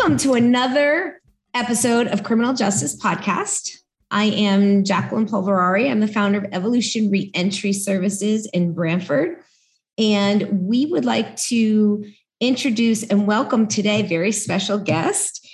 Welcome to another episode of Criminal Justice Podcast. I am Jacqueline Polverari. I'm the founder of Evolution Reentry Services in Brantford. And we would like to introduce and welcome today very special guest,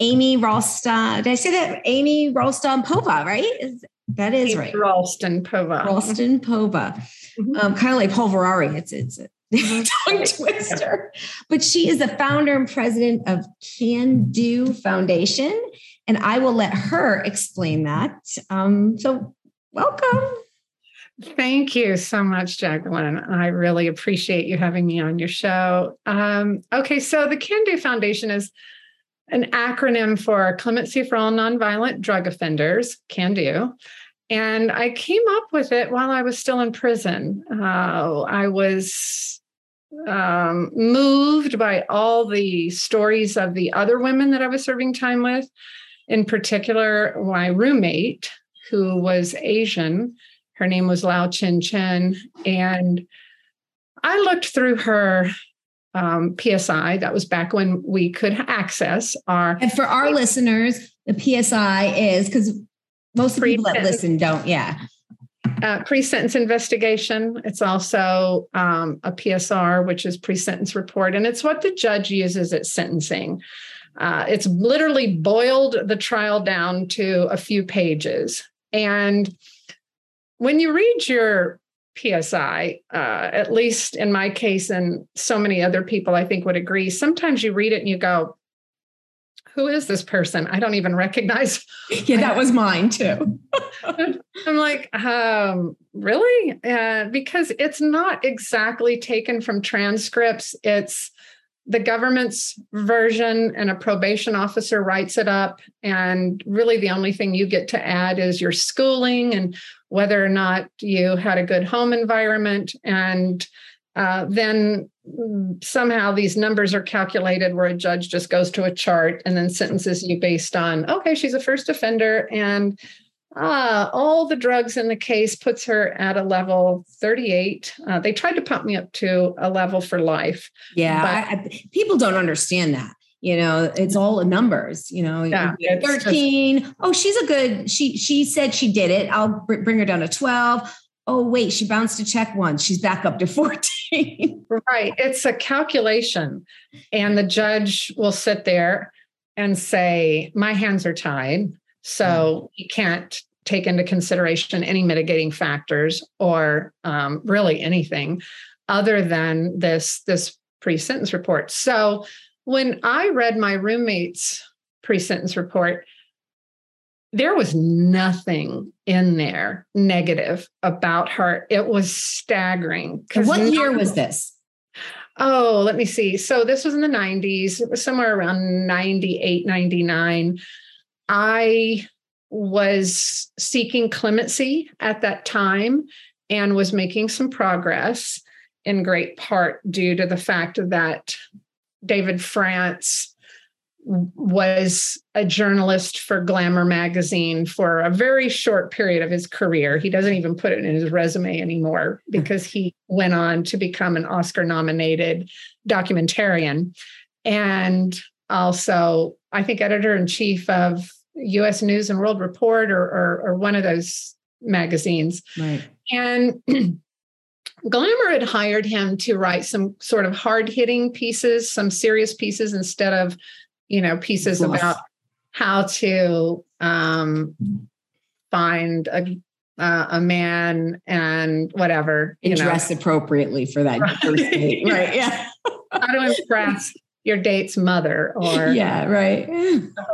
Amy Ralston. Did I say that? Amy Ralston Povah, right? Is, that is Amy right. Ralston Povah. Ralston Povah. Mhm. Um, kind of like Polverari. It's it's tongue twister. But she is the founder and president of Can Do Foundation, and I will let her explain that. Um, so, welcome. Thank you so much, Jacqueline. I really appreciate you having me on your show. Um, okay, so the Can Do Foundation is an acronym for Clemency for All Nonviolent Drug Offenders, Can Do. And I came up with it while I was still in prison. Uh, I was um, moved by all the stories of the other women that I was serving time with, in particular, my roommate, who was Asian. Her name was Lao Chin Chen. And I looked through her um, PSI. That was back when we could access our And for our listeners, the PSI is because most people that listen don't. Yeah. uh, pre-sentence investigation. It's also um, a PSR, which is pre-sentence report, and it's what the judge uses at sentencing. Uh, it's literally boiled the trial down to a few pages, and when you read your PSI, uh, at least in my case, and so many other people I think would agree, sometimes you read it and you go, "Who is this person? I don't even recognize Yeah, that was mine too. I'm like, um, really? Uh, because it's not exactly taken from transcripts. It's the government's version, and a probation officer writes it up. And really, the only thing you get to add is your schooling and whether or not you had a good home environment. And uh, then somehow these numbers are calculated where a judge just goes to a chart and then sentences you based on, okay, she's a first offender. And Ah, all the drugs in the case puts her at a level 38. Uh, they tried to pump me up to a level for life. Yeah. But- I, I, people don't understand that. You know, it's all numbers. You know, Yeah, it's just- 13. Oh, she's a good. She she said she did it. I'll br- bring her down to 12. Oh, wait, she bounced a check once. She's back up to 14. Right. It's a calculation. And the judge will sit there and say, My hands are tied. So you can't take into consideration any mitigating factors or um, really anything other than this, this pre-sentence report. So when I read my roommate's pre-sentence report, there was nothing in there negative about her. It was staggering. what year was this? Oh, let me see. So this was in the 90s. It was somewhere around 98, 99. I was seeking clemency at that time and was making some progress in great part due to the fact that David France was a journalist for Glamour magazine for a very short period of his career. He doesn't even put it in his resume anymore hmm. because he went on to become an Oscar nominated documentarian and also, I think, editor in chief of US News and World Report or, or, or one of those magazines. Right. And Glamour had hired him to write some sort of hard hitting pieces, some serious pieces instead of, you know, pieces about how to um, find a uh, a man and whatever you And know dress appropriately for that first date. Right. Yeah. how to impress your date's mother or yeah. Right.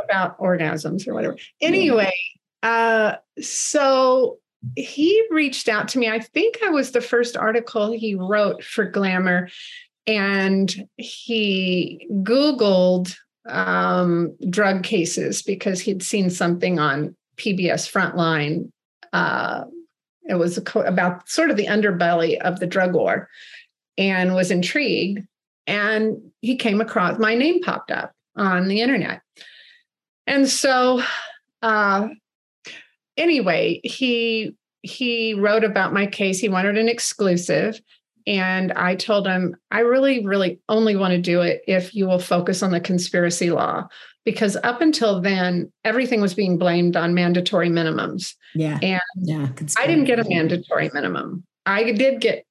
about orgasms or whatever. Anyway, uh, so he reached out to me. I think I was the first article he wrote for Glamour, and he Googled um, drug cases because he'd seen something on PBS Frontline. Uh, it was co- about sort of the underbelly of the drug war and was intrigued. And he came across my name popped up on the internet. And so uh, anyway, he he wrote about my case. He wanted an exclusive. And I told him, I really, really only want to do it if you will focus on the conspiracy law. Because up until then, everything was being blamed on mandatory minimums. Yeah. And yeah, I didn't get a mandatory minimum. I did get,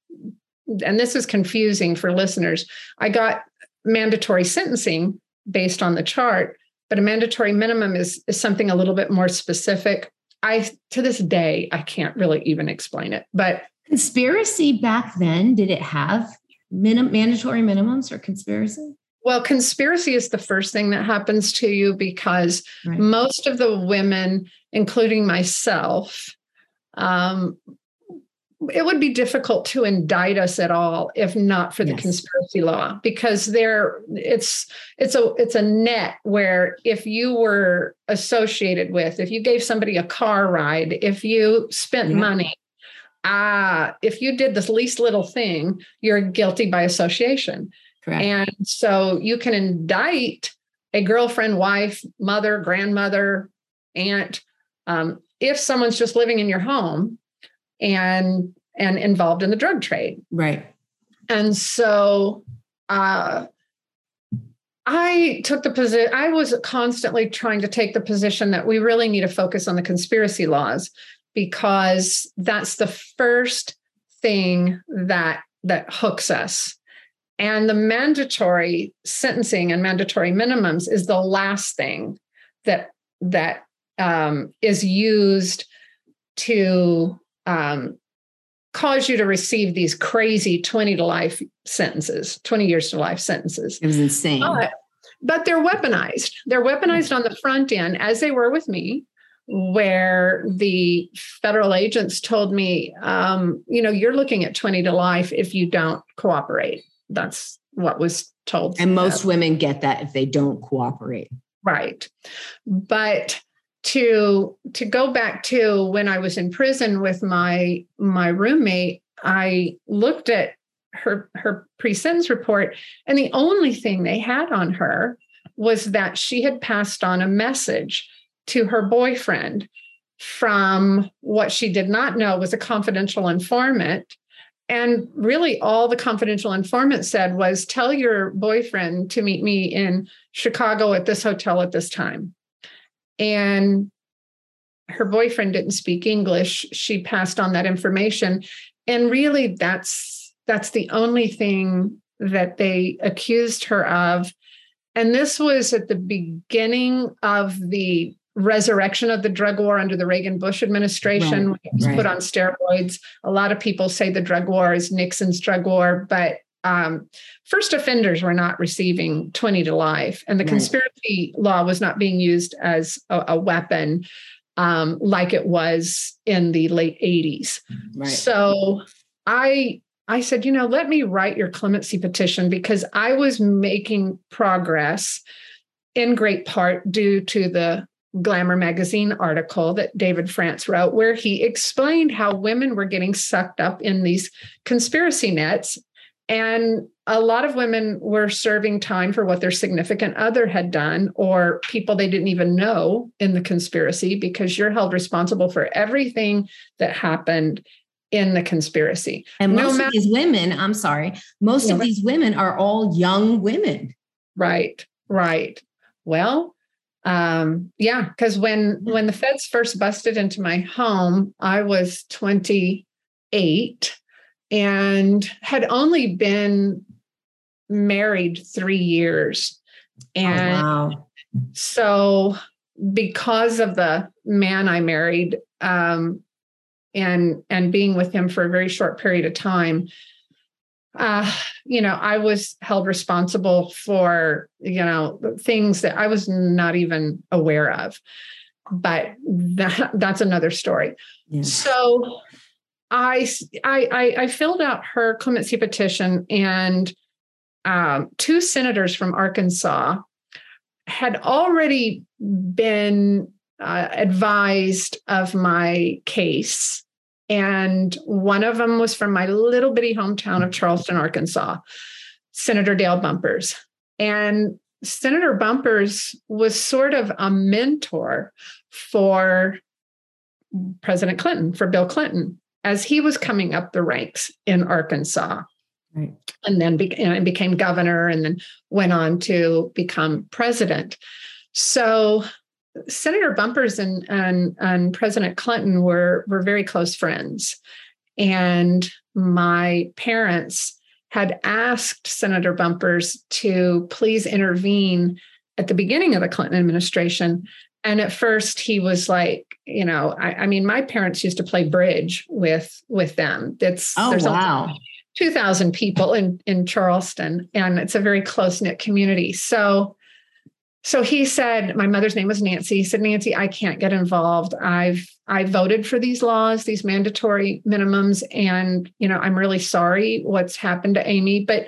and this is confusing for listeners, I got mandatory sentencing based on the chart, but a mandatory minimum is, is something a little bit more specific. I, to this day, I can't really even explain it, but conspiracy back then, did it have minim- mandatory minimums or conspiracy? Well, conspiracy is the first thing that happens to you because right. most of the women, including myself, um, it would be difficult to indict us at all if not for the yes. conspiracy law because there it's it's a it's a net where if you were associated with if you gave somebody a car ride if you spent yeah. money ah if you did this least little thing you're guilty by association Correct. and so you can indict a girlfriend wife mother grandmother aunt um, if someone's just living in your home and and involved in the drug trade. Right. And so uh, I took the position, I was constantly trying to take the position that we really need to focus on the conspiracy laws because that's the first thing that that hooks us. And the mandatory sentencing and mandatory minimums is the last thing that that um, is used to um, cause you to receive these crazy 20 to life sentences, 20 years to life sentences. It was insane. But, but they're weaponized. They're weaponized on the front end, as they were with me, where the federal agents told me, um, you know, you're looking at 20 to life if you don't cooperate. That's what was told. And most them. women get that if they don't cooperate. Right. But to to go back to when I was in prison with my my roommate, I looked at her her pre-sentence report, and the only thing they had on her was that she had passed on a message to her boyfriend from what she did not know was a confidential informant. And really, all the confidential informant said was tell your boyfriend to meet me in Chicago at this hotel at this time. And her boyfriend didn't speak english. She passed on that information. And really that's that's the only thing that they accused her of. And this was at the beginning of the resurrection of the drug war under the Reagan Bush administration right, it was right. put on steroids. A lot of people say the drug war is Nixon's drug war, but um, first offenders were not receiving 20 to life, and the right. conspiracy law was not being used as a, a weapon um, like it was in the late 80s. Right. So I I said, you know, let me write your clemency petition because I was making progress in great part due to the Glamour magazine article that David France wrote, where he explained how women were getting sucked up in these conspiracy nets and a lot of women were serving time for what their significant other had done, or people they didn't even know in the conspiracy, because you're held responsible for everything that happened in the conspiracy. And most no of these women, I'm sorry, most yeah, of these women are all young women. Right, right. Well, um, yeah, because when when the feds first busted into my home, I was 28 and had only been married three years. Oh, and oh, wow. so, because of the man I married, um, and and being with him for a very short period of time, uh, you know, I was held responsible for you know things that I was not even aware of. But that that's another story. Yeah. So I, I, I filled out her clemency petition, and um, two senators from Arkansas had already been uh, advised of my case. And one of them was from my little bitty hometown of Charleston, Arkansas, Senator Dale Bumpers. And Senator Bumpers was sort of a mentor for President Clinton, for Bill Clinton as he was coming up the ranks in Arkansas. Right. And then be, know, became governor and then went on to become president. So Senator Bumpers and, and, and President Clinton were, were very close friends. And my parents had asked Senator Bumpers to please intervene at the beginning of the Clinton administration. And at first he was like, you know, I, I mean, my parents used to play bridge with with them. It's oh there's wow. 2,000 people in in Charleston, and it's a very close knit community. So so he said my mother's name was nancy. He said nancy i can't get involved. I've i voted for these laws these mandatory minimums and you know i'm really sorry what's happened to amy. But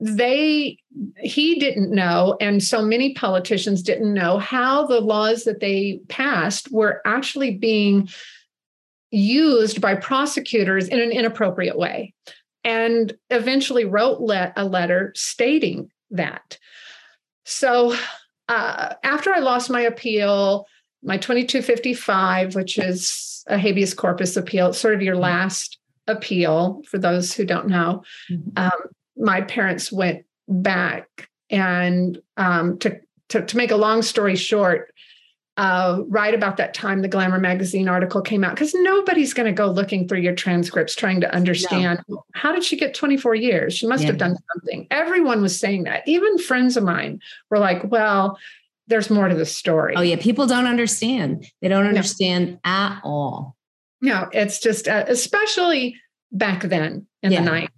they he didn't know and so many politicians didn't know how the laws that they passed were actually being used by prosecutors in an inappropriate way and eventually wrote le- a letter stating that. So uh, after I lost my appeal, my 2255, which is a habeas corpus appeal, it's sort of your mm-hmm. last appeal for those who don't know. Mm-hmm. Um, my parents went back and um, to, to, to make a long story short, uh, right about that time the Glamour magazine article came out because nobody's going to go looking through your transcripts trying to understand no. how did she get 24 years? She must yeah. have done something. Everyone was saying that. Even friends of mine were like well there's more to the story. Oh yeah. People don't understand. They don't understand no. at all. No it's just uh, especially back then in yeah. the 90s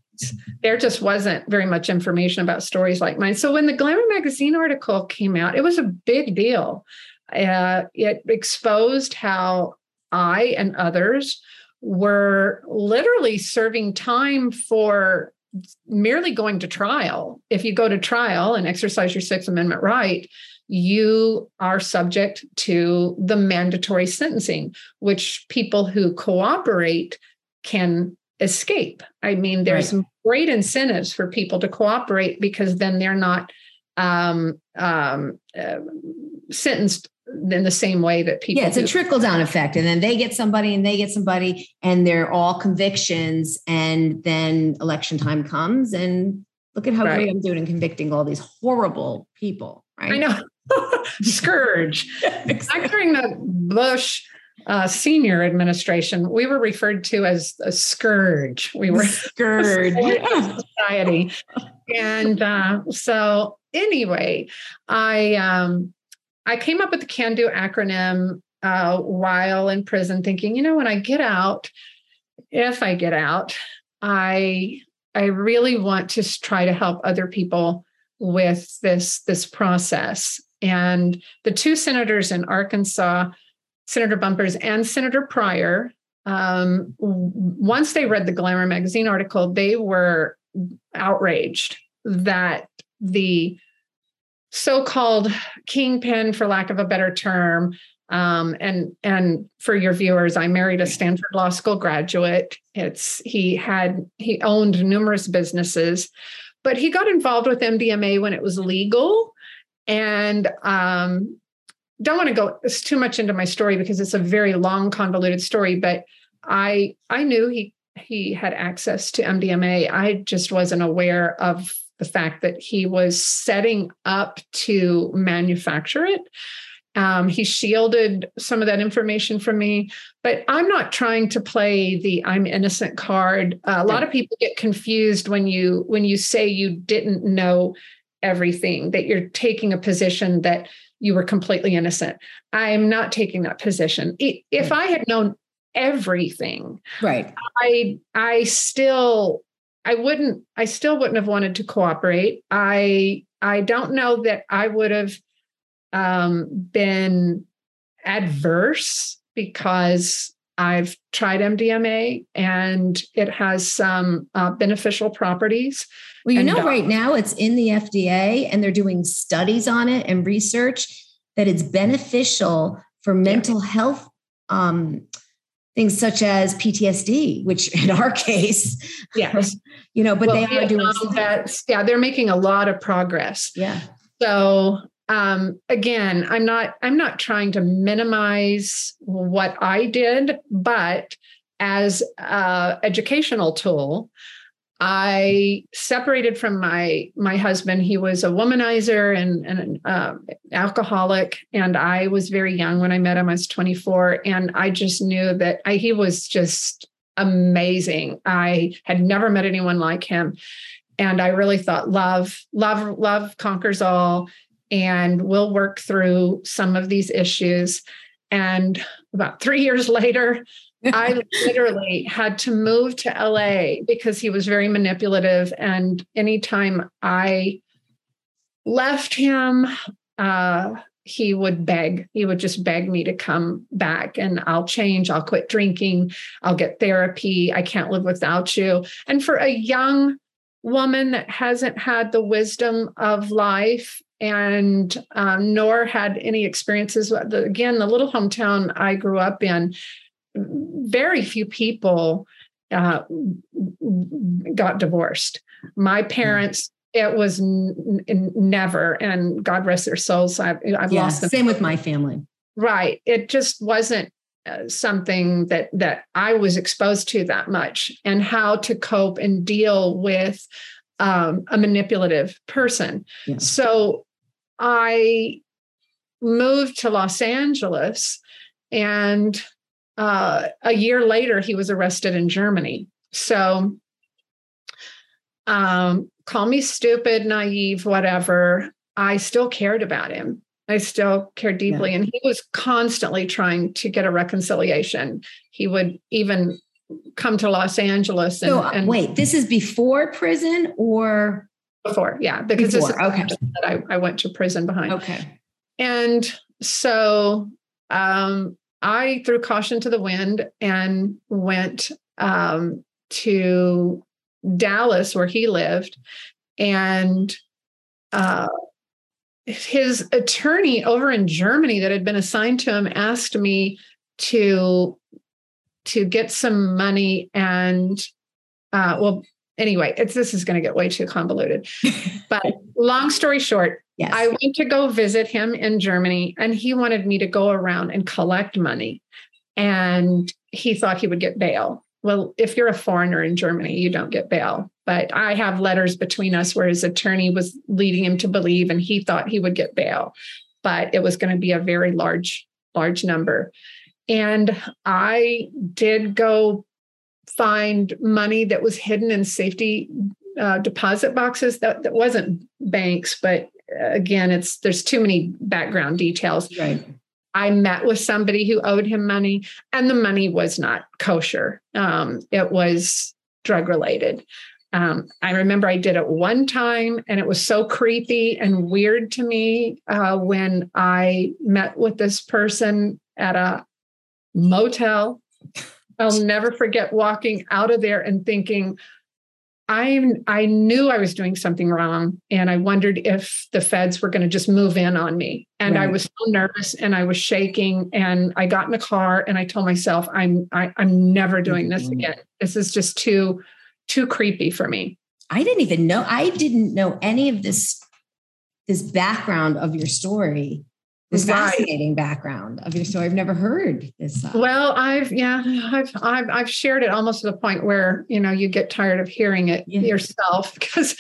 there just wasn't very much information about stories like mine. So when the glamour magazine article came out it was a big deal uh, it exposed how I and others were literally serving time for merely going to trial. If you go to trial and exercise your Sixth Amendment right, you are subject to the mandatory sentencing, which people who cooperate can escape. I mean, there's right. great incentives for people to cooperate because then they're not um, um, uh, sentenced in the same way that people yeah it's a trickle down effect and then they get somebody and they get somebody and they're all convictions and then election time comes and look at how right. great i'm doing in convicting all these horrible people right? I know. Scourge. Exactly. during the bush uh, senior administration, we were referred to as a scourge. We were scourge. Society, and uh, so anyway, I um, I came up with the CAN do acronym uh, while in prison, thinking, you know, when I get out, if I get out, I I really want to try to help other people with this this process. And the two senators in Arkansas, Senator Bumpers and Senator Pryor, um, once they read the Glamour magazine article, they were outraged that the so-called kingpin, for lack of a better term. Um, and and for your viewers, I married a Stanford Law School graduate. It's he had he owned numerous businesses, but he got involved with MDMA when it was legal. And um, don't want to go too much into my story because it's a very long, convoluted story. But I I knew he he had access to MDMA. I just wasn't aware of the fact that he was setting up to manufacture it. Um, he shielded some of that information from me, but I'm not trying to play the "I'm innocent" card. Uh, a lot of people get confused when you when you say you didn't know everything, that you're taking a position that you were completely innocent. I'm not taking that position. If I had known everything, right, I I still I wouldn't, I still wouldn't have wanted to cooperate. I I don't know that I would have um, been adverse because I've tried MDMA and it has some uh, beneficial properties. Well, you know, right now it's in the FDA and they're doing studies on it and research that it's beneficial for mental yeah. health um, things such as PTSD, which in our case, yes, you know, but well, they are doing that. Yeah, they're making a lot of progress. Yeah. So um, again, I'm not I'm not trying to minimize what I did, but as a educational tool, I separated from my my husband. He was a womanizer and, and an uh, alcoholic, and I was very young when I met him. I was 24, and I just knew that I, he was just amazing. I had never met anyone like him, and I really thought love, love, love conquers all, and we'll work through some of these issues. And about three years later, I literally had to move to LA because he was very manipulative. And anytime I left him, uh, he would beg, he would just beg me to come back and I'll change, I'll quit drinking, I'll get therapy, I can't live without you. And for a young woman that hasn't had the wisdom of life and um, nor had any experiences, again, the little hometown I grew up in, very few people uh, got divorced. My hmm. parents, it was n- n- never, and God rest their souls. I've, I've yeah, lost them. Same with my family. Right. It just wasn't uh, something that that I was exposed to that much, and how to cope and deal with um, a manipulative person. Yeah. So I moved to Los Angeles and uh, a year later, he was arrested in Germany. So, um, call me stupid, naive, whatever. I still cared about him. I still cared deeply. Yeah. And he was constantly trying to get a reconciliation. He would even come to Los Angeles. And, so, uh, and wait, this is before prison or? Before, yeah, because before. this is okay. that I, I went to prison behind. Okay. And so um, I threw caution to the wind and went um, to Dallas, where he lived, and uh, his attorney over in Germany that had been assigned to him asked me to to get some money and uh, well anyway it's this is going to get way too convoluted but long story short Yes. I went to go visit him in Germany and he wanted me to go around and collect money. And he thought he would get bail. Well, if you're a foreigner in Germany, you don't get bail. But I have letters between us where his attorney was leading him to believe and he thought he would get bail. But it was going to be a very large, large number. And I did go find money that was hidden in safety uh, deposit boxes that, that wasn't banks but again, it's there's too many background details. Right. I met with somebody who owed him money, and the money was not kosher. Um, it was drug related. Um, I remember I did it one time, and it was so creepy and weird to me uh, when I met with this person at a motel. I'll never forget walking out of there and thinking, I I knew I was doing something wrong, and I wondered if the feds were going to just move in on me. And right. I was so nervous, and I was shaking. And I got in the car, and I told myself, "I'm I, am i am never doing this again. This is just too too creepy for me." I didn't even know. I didn't know any of this this background of your story this right. fascinating background of your story. I've never heard this. Well, I've yeah, I've, I've I've shared it almost to the point where you know you get tired of hearing it yeah. yourself because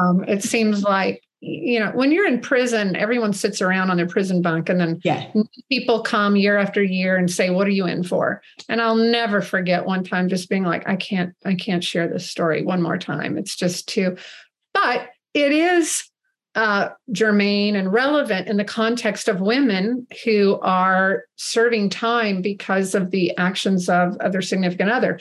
um, it seems like you know when you're in prison, everyone sits around on their prison bunk, and then yeah. people come year after year and say, "What are you in for?" And I'll never forget one time just being like, "I can't, I can't share this story one more time. It's just too." But it is uh, germane and relevant in the context of women who are serving time because of the actions of, their significant other.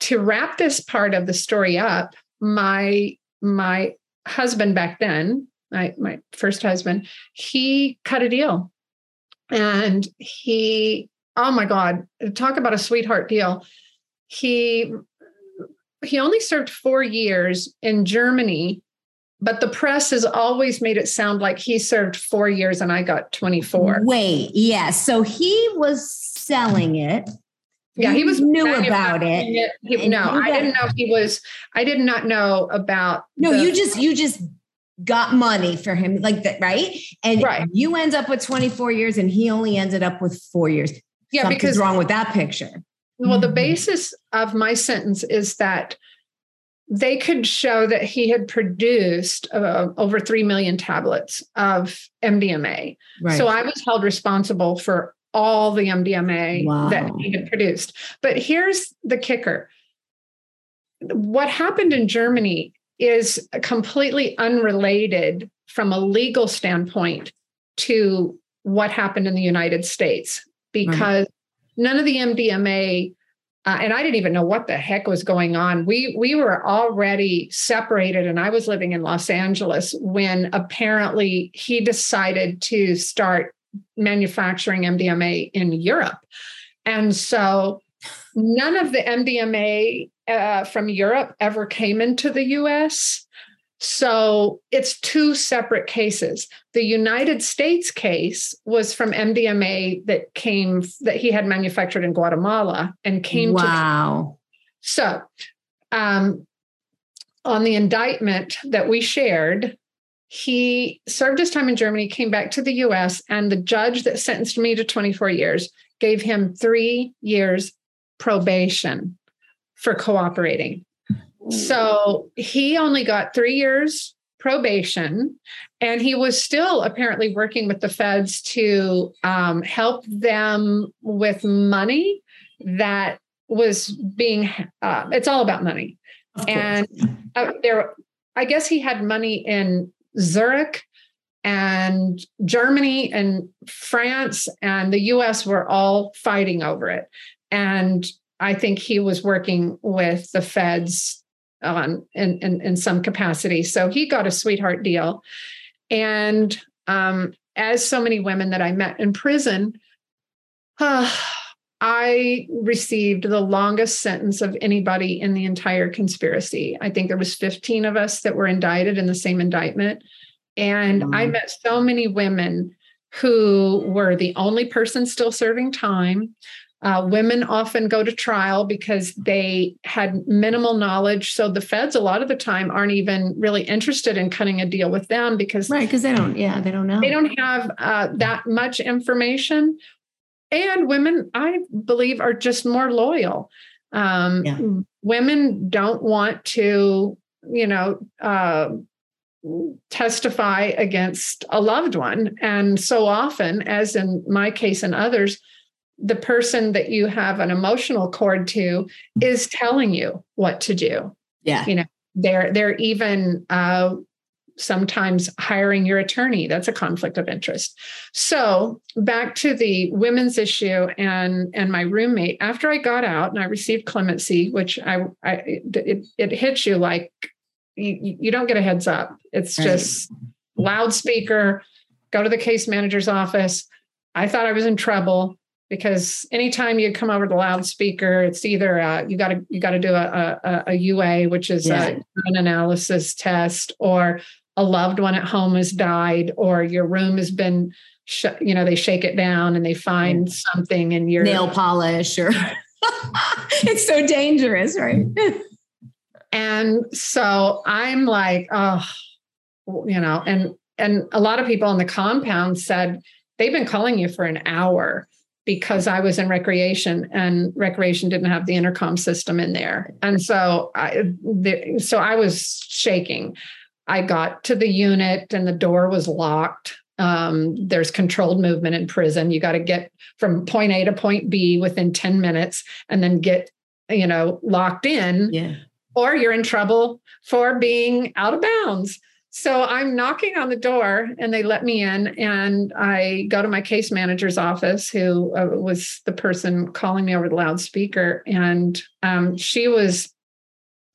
To wrap this part of the story up, my my husband back then, my, my first husband, he cut a deal. And he, oh my God, talk about a sweetheart deal. He he only served four years in Germany but the press has always made it sound like he served four years and I got 24. Wait, yes. Yeah. So he was selling it. Yeah, he was knew about it. it. He, no, I didn't know he was. I did not know about. No, the, you just you just got money for him like that, right? And right. you end up with 24 years, and he only ended up with four years. Yeah, Something's because wrong with that picture. Well, the mm-hmm. basis of my sentence is that they could show that he had produced uh, over 3 million tablets of MDMA. Right. So I was held responsible for all the MDMA wow. that he had produced. But here's the kicker what happened in Germany is completely unrelated from a legal standpoint to what happened in the United States because right. none of the MDMA uh, and I didn't even know what the heck was going on. We we were already separated, and I was living in Los Angeles when apparently he decided to start manufacturing MDMA in Europe, and so none of the MDMA uh, from Europe ever came into the U.S. So it's two separate cases. The United States case was from MDMA that came that he had manufactured in Guatemala and came to. wow. to so um, on the indictment that we shared, he served his time in Germany, came back to the US, and the judge that sentenced me to 24 years gave him three years probation for cooperating. So he only got three years probation, and he was still apparently working with the feds to um, help them with money that was being. Uh, it's all about money, and uh, there. I guess he had money in Zurich and Germany and France and the US were all fighting over it. And I think he was working with the feds on in, in, in some capacity. So he got a sweetheart deal. And um, as so many women that I met in prison, uh, I received the longest sentence of anybody in the entire conspiracy. I think there was 15 of us that were indicted in the same indictment. And mm-hmm. I met so many women who were the only person still serving time, uh, women often go to trial because they had minimal knowledge. So the feds, a lot of the time, aren't even really interested in cutting a deal with them because right because they don't, yeah, they don't know. They don't have uh, that much information. And women, I believe, are just more loyal. Um, yeah. Women don't want to, you know, uh, testify against a loved one. And so often, as in my case and others, the person that you have an emotional cord to is telling you what to do. Yeah. You know, they're they're even uh, sometimes hiring your attorney. That's a conflict of interest. So back to the women's issue and and my roommate. After I got out and I received clemency, which I, I it, it hits you like you, you don't get a heads up. It's right. just loudspeaker. Go to the case manager's office. I thought I was in trouble because anytime you come over the loudspeaker, it's either uh, you got to you got to do a, a, a, UA, which is yeah. a, an analysis test, or a loved one at home has died, or your room has been, sh- you know, they shake it down and they find yeah. something in your nail polish, or it's so dangerous, right? and so I'm like, oh, you know, and and a lot of people in the compound said they've been calling you for an hour because I was in recreation and recreation didn't have the intercom system in there. And so I the, so I was shaking. I got to the unit and the door was locked. Um, there's controlled movement in prison. You got to get from point A to point B within 10 minutes and then get, you know, locked in. Yeah. Or you're in trouble for being out of bounds. So I'm knocking on the door and they let me in. And I go to my case manager's office, who uh, was the person calling me over the loudspeaker. And um, she was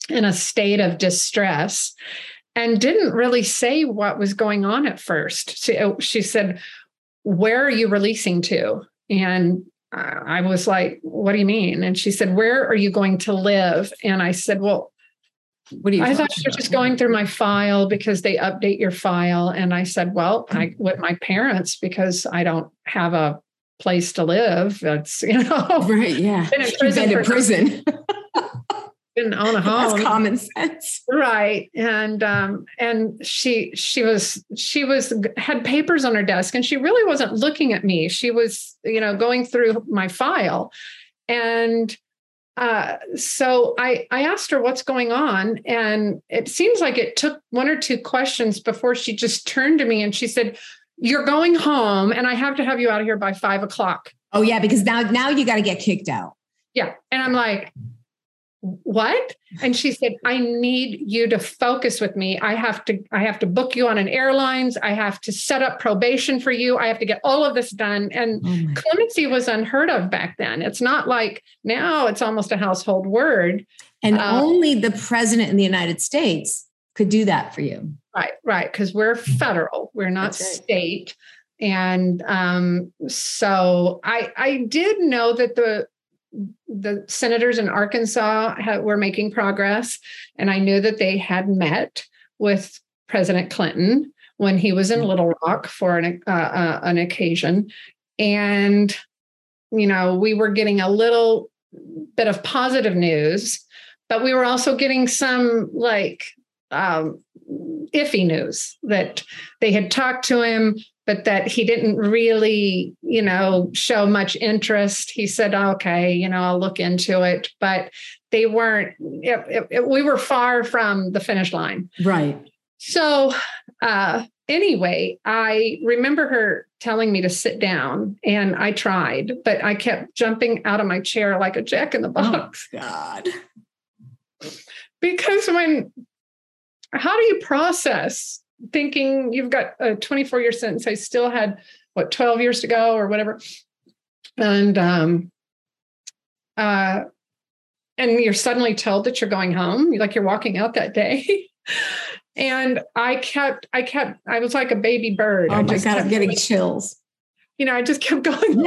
in a state of distress and didn't really say what was going on at first. She, uh, she said, Where are you releasing to? And I was like, What do you mean? And she said, Where are you going to live? And I said, Well, what do you? I thought you were just going through my file because they update your file, and I said, "Well, I with my parents because I don't have a place to live. That's you know, right? Yeah, been in prison. Been in prison. been on a home. That's common sense, right? And um, and she she was she was had papers on her desk, and she really wasn't looking at me. She was you know going through my file, and uh, so I, I asked her what's going on. And it seems like it took one or two questions before she just turned to me and she said, You're going home and I have to have you out of here by five o'clock. Oh, yeah, because now now you got to get kicked out. Yeah. And I'm like, what? And she said i need you to focus with me. I have to i have to book you on an airlines. I have to set up probation for you. I have to get all of this done. And oh clemency was unheard of back then. It's not like now it's almost a household word. And uh, only the president in the united states could do that for you. Right right. Because we're mm. federal. We're not right. state. And um, so i i did know that the the senators in Arkansas had, were making progress, and I knew that they had met with President Clinton when he was in mm-hmm. Little Rock for an uh, uh, an occasion, and you know we were getting a little bit of positive news, but we were also getting some like um, iffy news that they had talked to him but that he didn't really, you know, show much interest. He said, okay, you know, I'll look into it. But they weren't, it, it, it, we were far from the finish line. Right. So, uh, anyway, I remember her telling me to sit down, and I tried, but I kept jumping out of my chair like a jack in the oh, box. Oh, God. Because when, how do you process thinking you've got a 24 year sentence. I still had what 12 years to go or whatever. And um uh and you're suddenly told that you're going home, like you're walking out that day. and I kept, I kept, I was like a baby bird. Oh I my God, I'm getting going, chills. You know, I just kept going.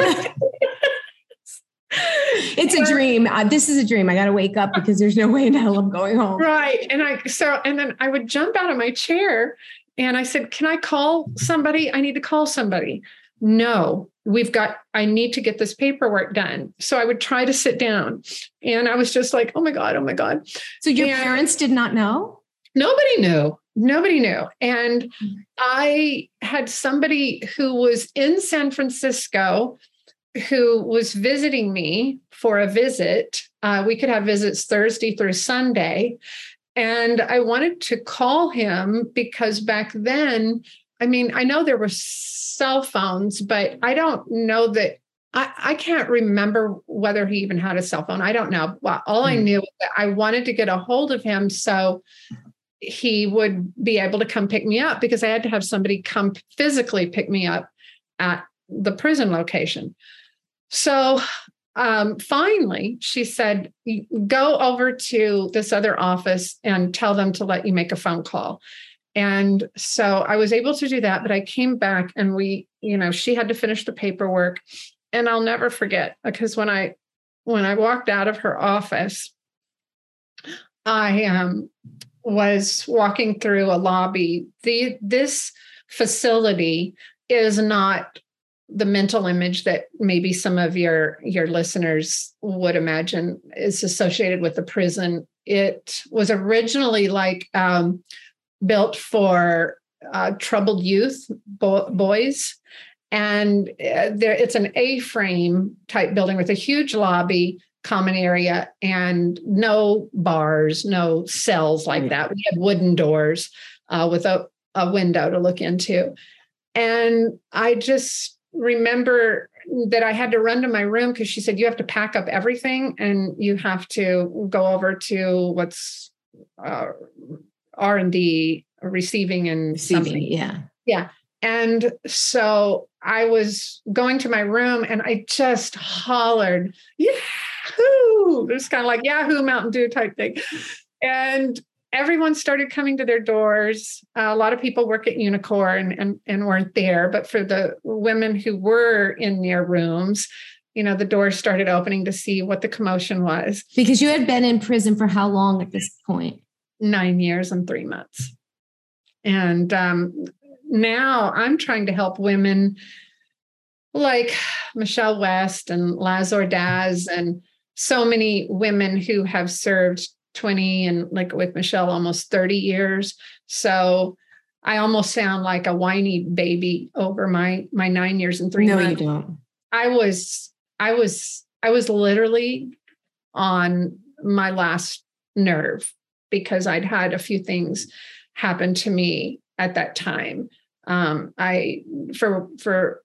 it's a dream. Uh, this is a dream. I got to wake up because there's no way in hell I'm going home. Right. And I, so, and then I would jump out of my chair and I said, Can I call somebody? I need to call somebody. No, we've got, I need to get this paperwork done. So I would try to sit down. And I was just like, Oh my God, oh my God. So your and parents did not know? Nobody knew. Nobody knew. And mm-hmm. I had somebody who was in San Francisco who was visiting me for a visit. Uh, we could have visits Thursday through Sunday. And I wanted to call him because back then, I mean, I know there were cell phones, but I don't know that I, I can't remember whether he even had a cell phone. I don't know. Well, all I hmm. knew was that I wanted to get a hold of him so he would be able to come pick me up because I had to have somebody come physically pick me up at the prison location. So um, finally, she said, Go over to this other office and tell them to let you make a phone call. And so I was able to do that, but I came back and we, you know, she had to finish the paperwork. And I'll never forget because when I when I walked out of her office, I um, was walking through a lobby. The this facility is not the mental image that maybe some of your your listeners would imagine is associated with the prison. It was originally like um, built for uh, troubled youth bo- boys. And uh, there it's an a-frame type building with a huge lobby common area and no bars no cells like that. We had wooden doors uh, with a, a window to look into. And i just remember that I had to run to my room because she said, You have to pack up everything and you have to go over to what's uh, R&D receiving and receiving, something. Yeah. Yeah. And so I was going to my room and I just hollered, Yahoo! It was kind of like Yahoo Mountain Dew type thing. And everyone started coming to their doors. Uh, a lot of people work at UNICOR and, and, weren't there, but for the women who were in their rooms, you know, the doors started opening to see what the commotion was. Because you had been in prison for how long at this point? Nine years and three months. And um, now I'm trying to help women like Michelle West and Laz Ordaz and so many women who have served 20 and like with Michelle, almost 30 years. So I almost sound like a whiny baby over my my nine years and three no, months. you don't. I was, I was, I was literally on my last nerve because I'd had a few things happen to me at that time. Um, I for for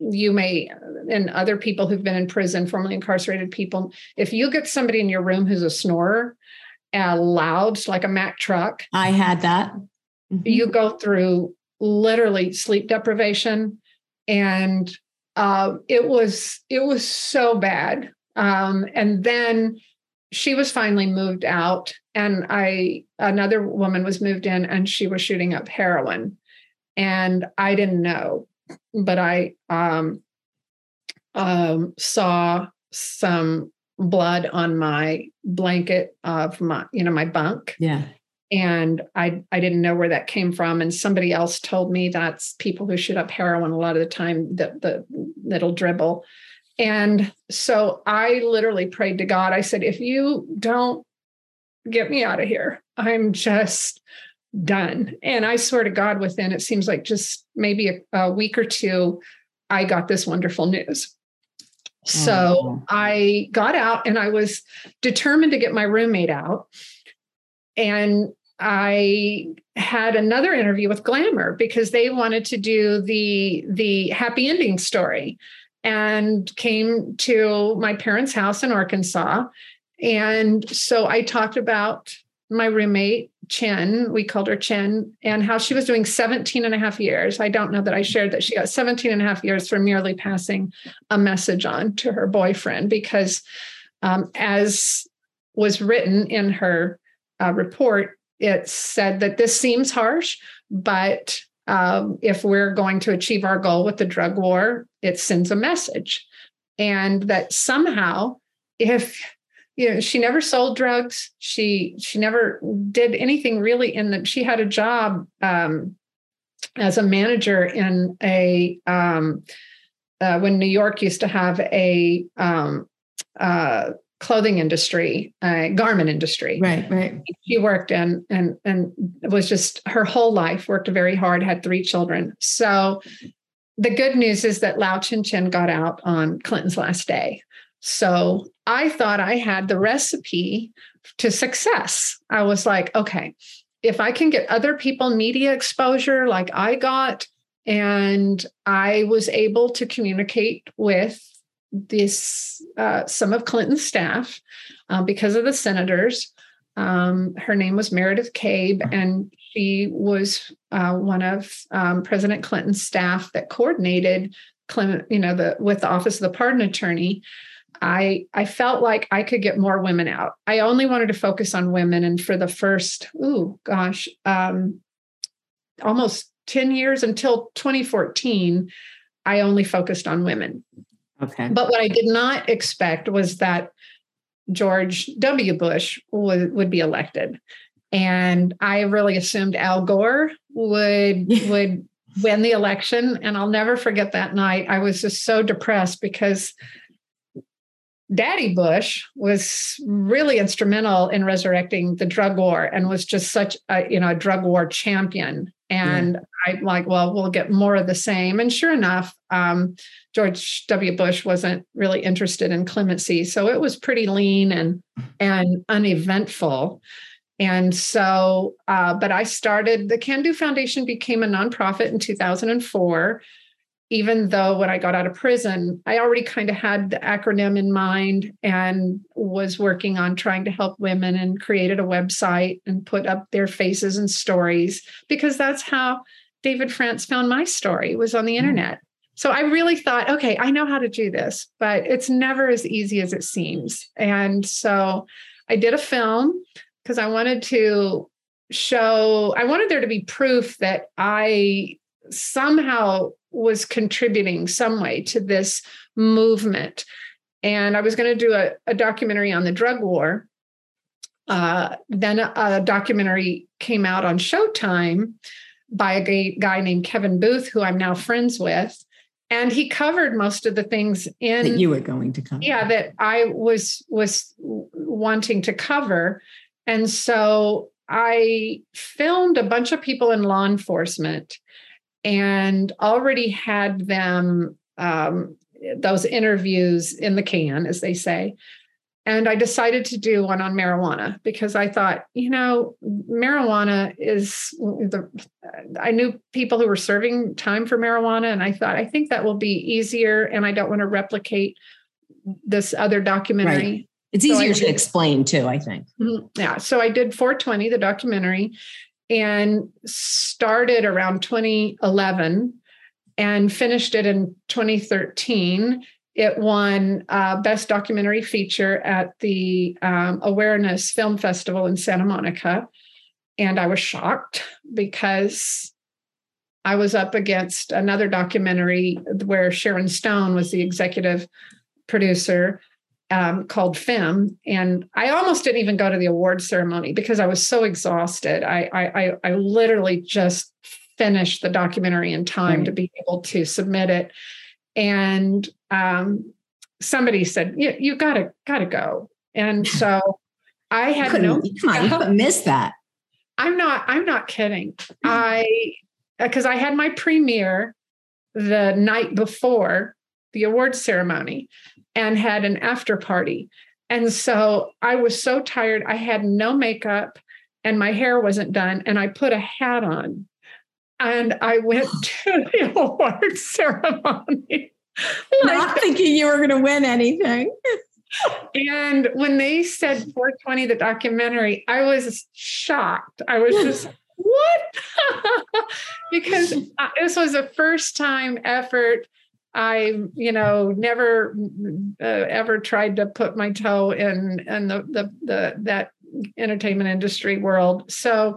you may and other people who've been in prison, formerly incarcerated people, if you get somebody in your room who's a snorer, uh, loud like a Mack truck, I had that. Mm-hmm. You go through literally sleep deprivation, and uh, it was it was so bad. Um, and then she was finally moved out and i another woman was moved in and she was shooting up heroin and i didn't know but i um, um, saw some blood on my blanket of my you know my bunk. Yeah. And i i didn't know where that came from. And somebody else told me that's people who shoot up heroin a lot of the time that the that'll dribble. And so I literally prayed to God. I said, if you don't get me out of here, I'm just done. And I swear to God, within it seems like just maybe a, a week or two, I got this wonderful news. So oh. I got out and I was determined to get my roommate out. And I had another interview with Glamour because they wanted to do the the happy ending story and came to my parents' house in Arkansas. And so I talked about my roommate, Chen, we called her Chen, and how she was doing 17 and a half years. I don't know that I shared that she got 17 and a half years for merely passing a message on to her boyfriend, because um, as was written in her uh, report, it said that this seems harsh, but um, if we're going to achieve our goal with the drug war, it sends a message. And that somehow, if you know, she never sold drugs, she she never did anything really in that she had a job um, as a manager in a um, uh, when New York used to have a um, uh, clothing industry, uh, garment industry. Right, right. She worked and and and was just her whole life worked very hard, had three children. So the good news is that Lau Chin Chin got out on Clinton's last day. So I thought I had the recipe to success. I was like, okay, if I can get other people media exposure like I got, and I was able to communicate with this uh, some of Clinton's staff uh, because of the senators. Um, her name was Meredith Cabe, and she was uh, one of um, President Clinton's staff that coordinated you know, the with the Office of the Pardon Attorney. I I felt like I could get more women out. I only wanted to focus on women, and for the first, oh gosh, um, almost ten years until 2014, I only focused on women. Okay. But what I did not expect was that George W. Bush would, would be elected. And I really assumed Al Gore would would win the election. And I'll never forget that night. I was just so depressed because Daddy Bush was really instrumental in resurrecting the drug war and was just such a you know a drug war champion. And yeah. I'm like, well, we'll get more of the same. And sure enough, um, George W. Bush wasn't really interested in clemency, so it was pretty lean and and uneventful. And so, uh, but I started the Can Do Foundation became a nonprofit in 2004 even though when I got out of prison, I already kind of had the acronym in mind and was working on trying to help women and created a website and put up their faces and stories because that's how David France found my story was on the mm-hmm. internet. So I really thought, okay, I know how to do this, but it's never as easy as it seems. And so I did a film because I wanted to show, I wanted there to be proof that I somehow was contributing some way to this movement. And I was going to do a, a, documentary on the drug war. Uh, then a, a, documentary came out on Showtime by a gay, guy named Kevin Booth, who I'm now friends with. And he covered most of the things in that you were going to cover. Yeah, that I was was wanting to cover. And so I filmed a bunch of people in law enforcement and already had them um, those interviews in the can, as they say. and I decided to do one on marijuana because I thought, you know, marijuana is the. I knew people who were serving time for marijuana, and I thought, I think that will be easier, and I don't want to replicate this other documentary. Right. It's easier so to explain too, I think. Mm-hmm. Yeah. So I did 420, the documentary, and started around 2011 and finished it in 2013 it won uh, Best Documentary Feature at the um, Awareness Film Festival in Santa Monica. And I was shocked because I was up against another documentary where Sharon Stone was the executive producer um, called Femme. And I almost didn't even go to the award ceremony because I was so exhausted. I, I, I literally just finished the documentary in time right. to be able to submit it and um, somebody said, "You, you gotta gotta go," and so I had no. Come on, you couldn't miss that. I'm not. I'm not kidding. I because I had my premiere the night before the award ceremony and had an after party. And so I was so tired. I had no makeup and my hair wasn't done. And I put a hat on and I went to the award ceremony. Not thinking you were going to win anything. and when they said 420, the documentary, I was shocked. I was just, what? because uh, this was a first time effort. I, you know, never uh, ever tried to put my toe in in the, the the that entertainment industry world. So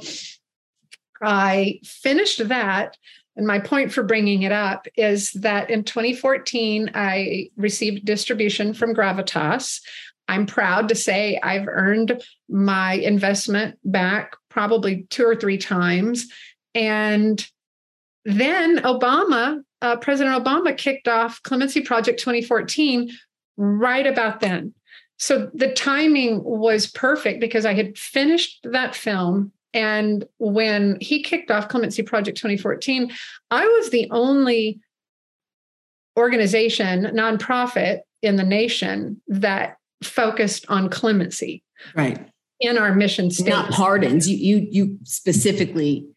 I finished that. And my point for bringing it up is that in 2014, I received distribution from Gravitas. I'm proud to say I've earned my investment back probably two or three times. And then Obama, uh, President Obama kicked off Clemency Project 2014 right about then. So the timing was perfect because I had finished that film and when he kicked off Clemency Project 2014, I was the only organization, nonprofit in the nation that focused on clemency. Right. In our mission statement. Not pardons. You you you specifically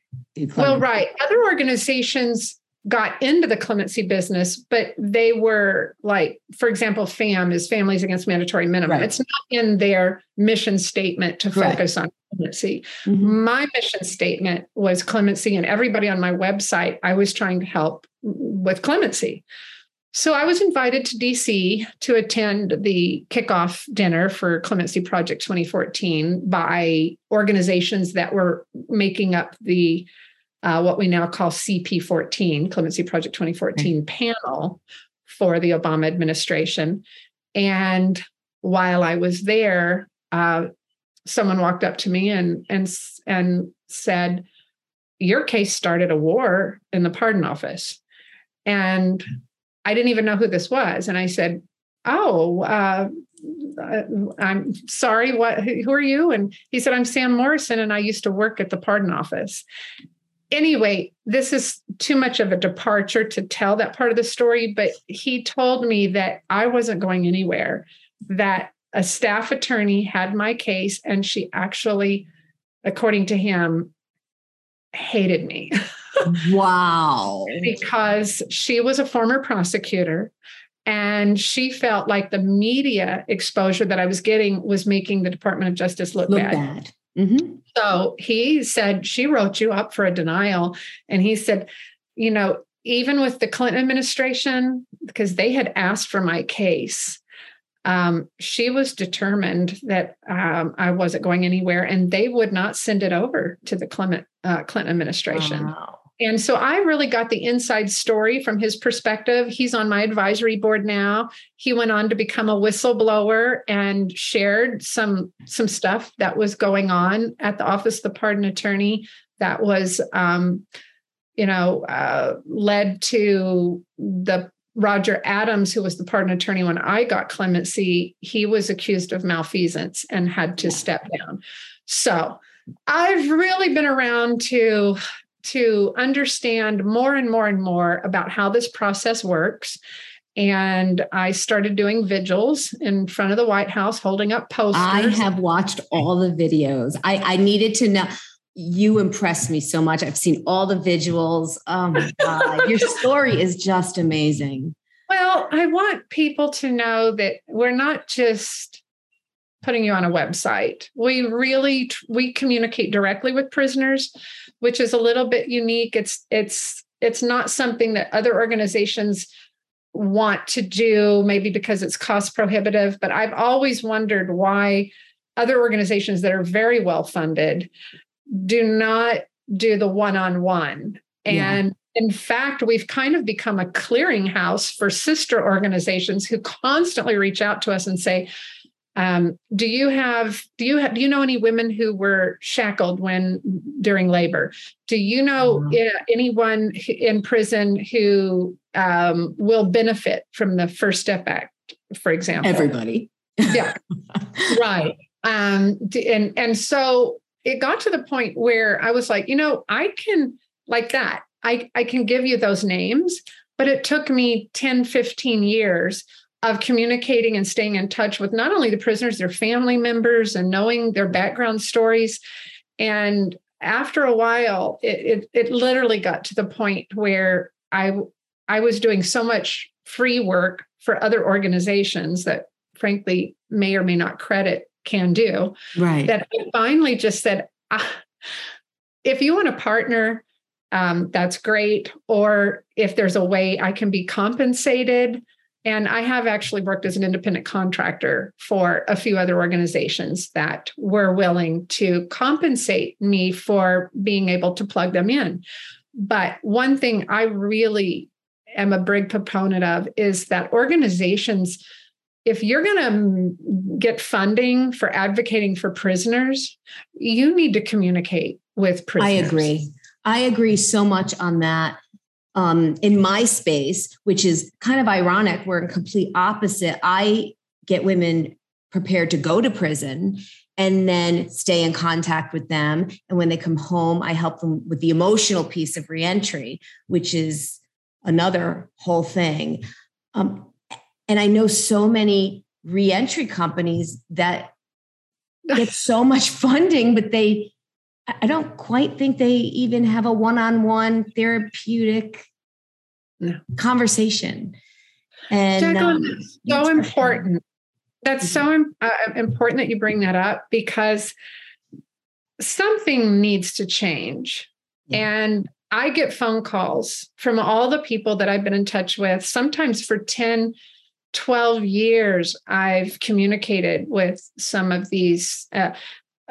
well, right. Other organizations got into the clemency business, but they were like, for example, FAM is Families Against Mandatory Minimum. Right. It's not in their mission statement to focus right. on clemency. Mm-hmm. My mission statement was clemency, and everybody on my website, I was trying to help with clemency. So I was invited to DC to attend the kickoff dinner for Clemency Project 2014 by organizations that were making up the uh, what we now call CP14, Clemency Project 2014 panel for the Obama administration. And while I was there, uh, someone walked up to me and and and said, "Your case started a war in the pardon office," and I didn't even know who this was. And I said, "Oh." Uh, uh I'm sorry. What? Who are you? And he said, "I'm Sam Morison, and I used to work at the pardon office." Anyway, this is too much of a departure to tell that part of the story, but he told me that I wasn't going anywhere, that a staff attorney had my case, and she actually, according to him, hated me. wow. because she was a former prosecutor. And she felt like the media exposure that I was getting was making the Department of Justice look, look bad. bad. Mm-hmm. So he said, She wrote you up for a denial. And he said, You know, even with the Clinton administration, because they had asked for my case, um, she was determined that um, I wasn't going anywhere and they would not send it over to the Clement, uh, Clinton administration. Wow. And so I really got the inside story from his perspective. He's on my advisory board now. He went on to become a whistleblower and shared some some stuff that was going on at the office of the pardon attorney that was um, you know uh, led to the Roger Adams, who was the pardon attorney when I got clemency, he was accused of malfeasance and had to step down. So I've really been around to to understand more and more and more about how this process works. and I started doing vigils in front of the White House, holding up posters. I have watched all the videos. I, I needed to know. You impressed me so much. I've seen all the visuals. Oh my God. Your story is just amazing. Well, I want people to know that we're not just putting you on a website. We really we communicate directly with prisoners, which is a little bit unique. It's it's it's not something that other organizations want to do, maybe because it's cost prohibitive. But I've always wondered why other organizations that are very well funded do not do the one on one. And in fact, we've kind of become a clearinghouse for sister organizations who constantly reach out to us and say, um, do you have do you have do you know any women who were shackled when during labor? Do you know uh, anyone in prison who um, will benefit from the First Step Act, for example? Everybody. yeah, right. Um, and and so it got to the point where I was like, you know, I can like that. I I can give you those names, but it took me 10, 15 years of communicating and staying in touch with not only the prisoners, their family members, and knowing their background stories. And after a while, it, it, it literally got to the point where I I was doing so much free work for other organizations that frankly may or may not credit can do. Right. That I finally just said, ah, if you want to partner, um, that's great. Or if there's a way I can be compensated and I have actually worked as an independent contractor for a few other organizations that were willing to compensate me for being able to plug them in. But one thing I really am a big proponent of is that organizations, if you're going to get funding for advocating for prisoners, you need to communicate with prisoners. I agree. I agree so much on that um, in my space, which is kind of ironic. We're in complete opposite. I get women prepared to go to prison and then stay in contact with them. And when they come home, I help them with the emotional piece of reentry, which is another whole thing. Um, and I know so many reentry companies that get so much funding, but they I don't quite think they even have a one-on-one therapeutic conversation. And um, so important. That's so uh, important that you bring that up because something needs to change. Yeah. And I get phone calls from all the people that I've been in touch with, sometimes for 10, 12 years. I've communicated with some of these uh,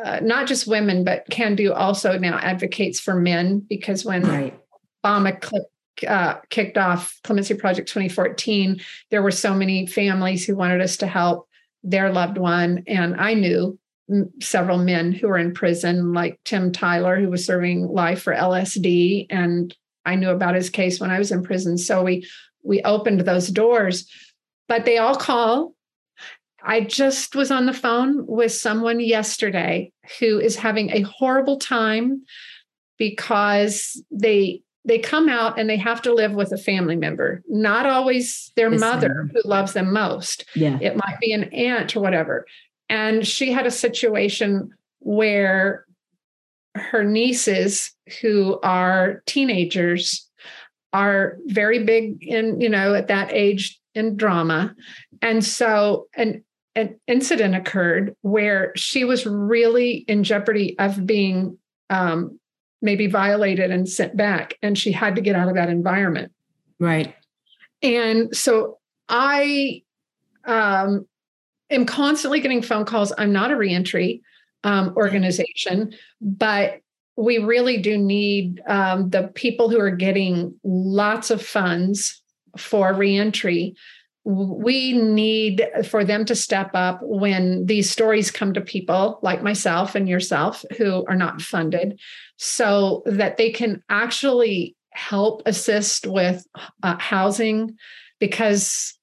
uh, not just women, but Can Do also now advocates for men because when right. Obama uh, kicked off Clemency Project 2014, there were so many families who wanted us to help their loved one. And I knew several men who were in prison, like Tim Tyler, who was serving life for LSD. And I knew about his case when I was in prison. So we we opened those doors. But they all call I just was on the phone with someone yesterday who is having a horrible time because they they come out and they have to live with a family member, not always their mother who loves them most. Yeah. It might be an aunt or whatever. And she had a situation where her nieces who are teenagers are very big in, you know, at that age in drama. And so and an incident occurred where she was really in jeopardy of being um, maybe violated and sent back, and she had to get out of that environment. Right. And so I um, am constantly getting phone calls. I'm not a reentry um, organization, but we really do need um, the people who are getting lots of funds for reentry we need for them to step up when these stories come to people like myself and yourself who are not funded so that they can actually help assist with uh, housing because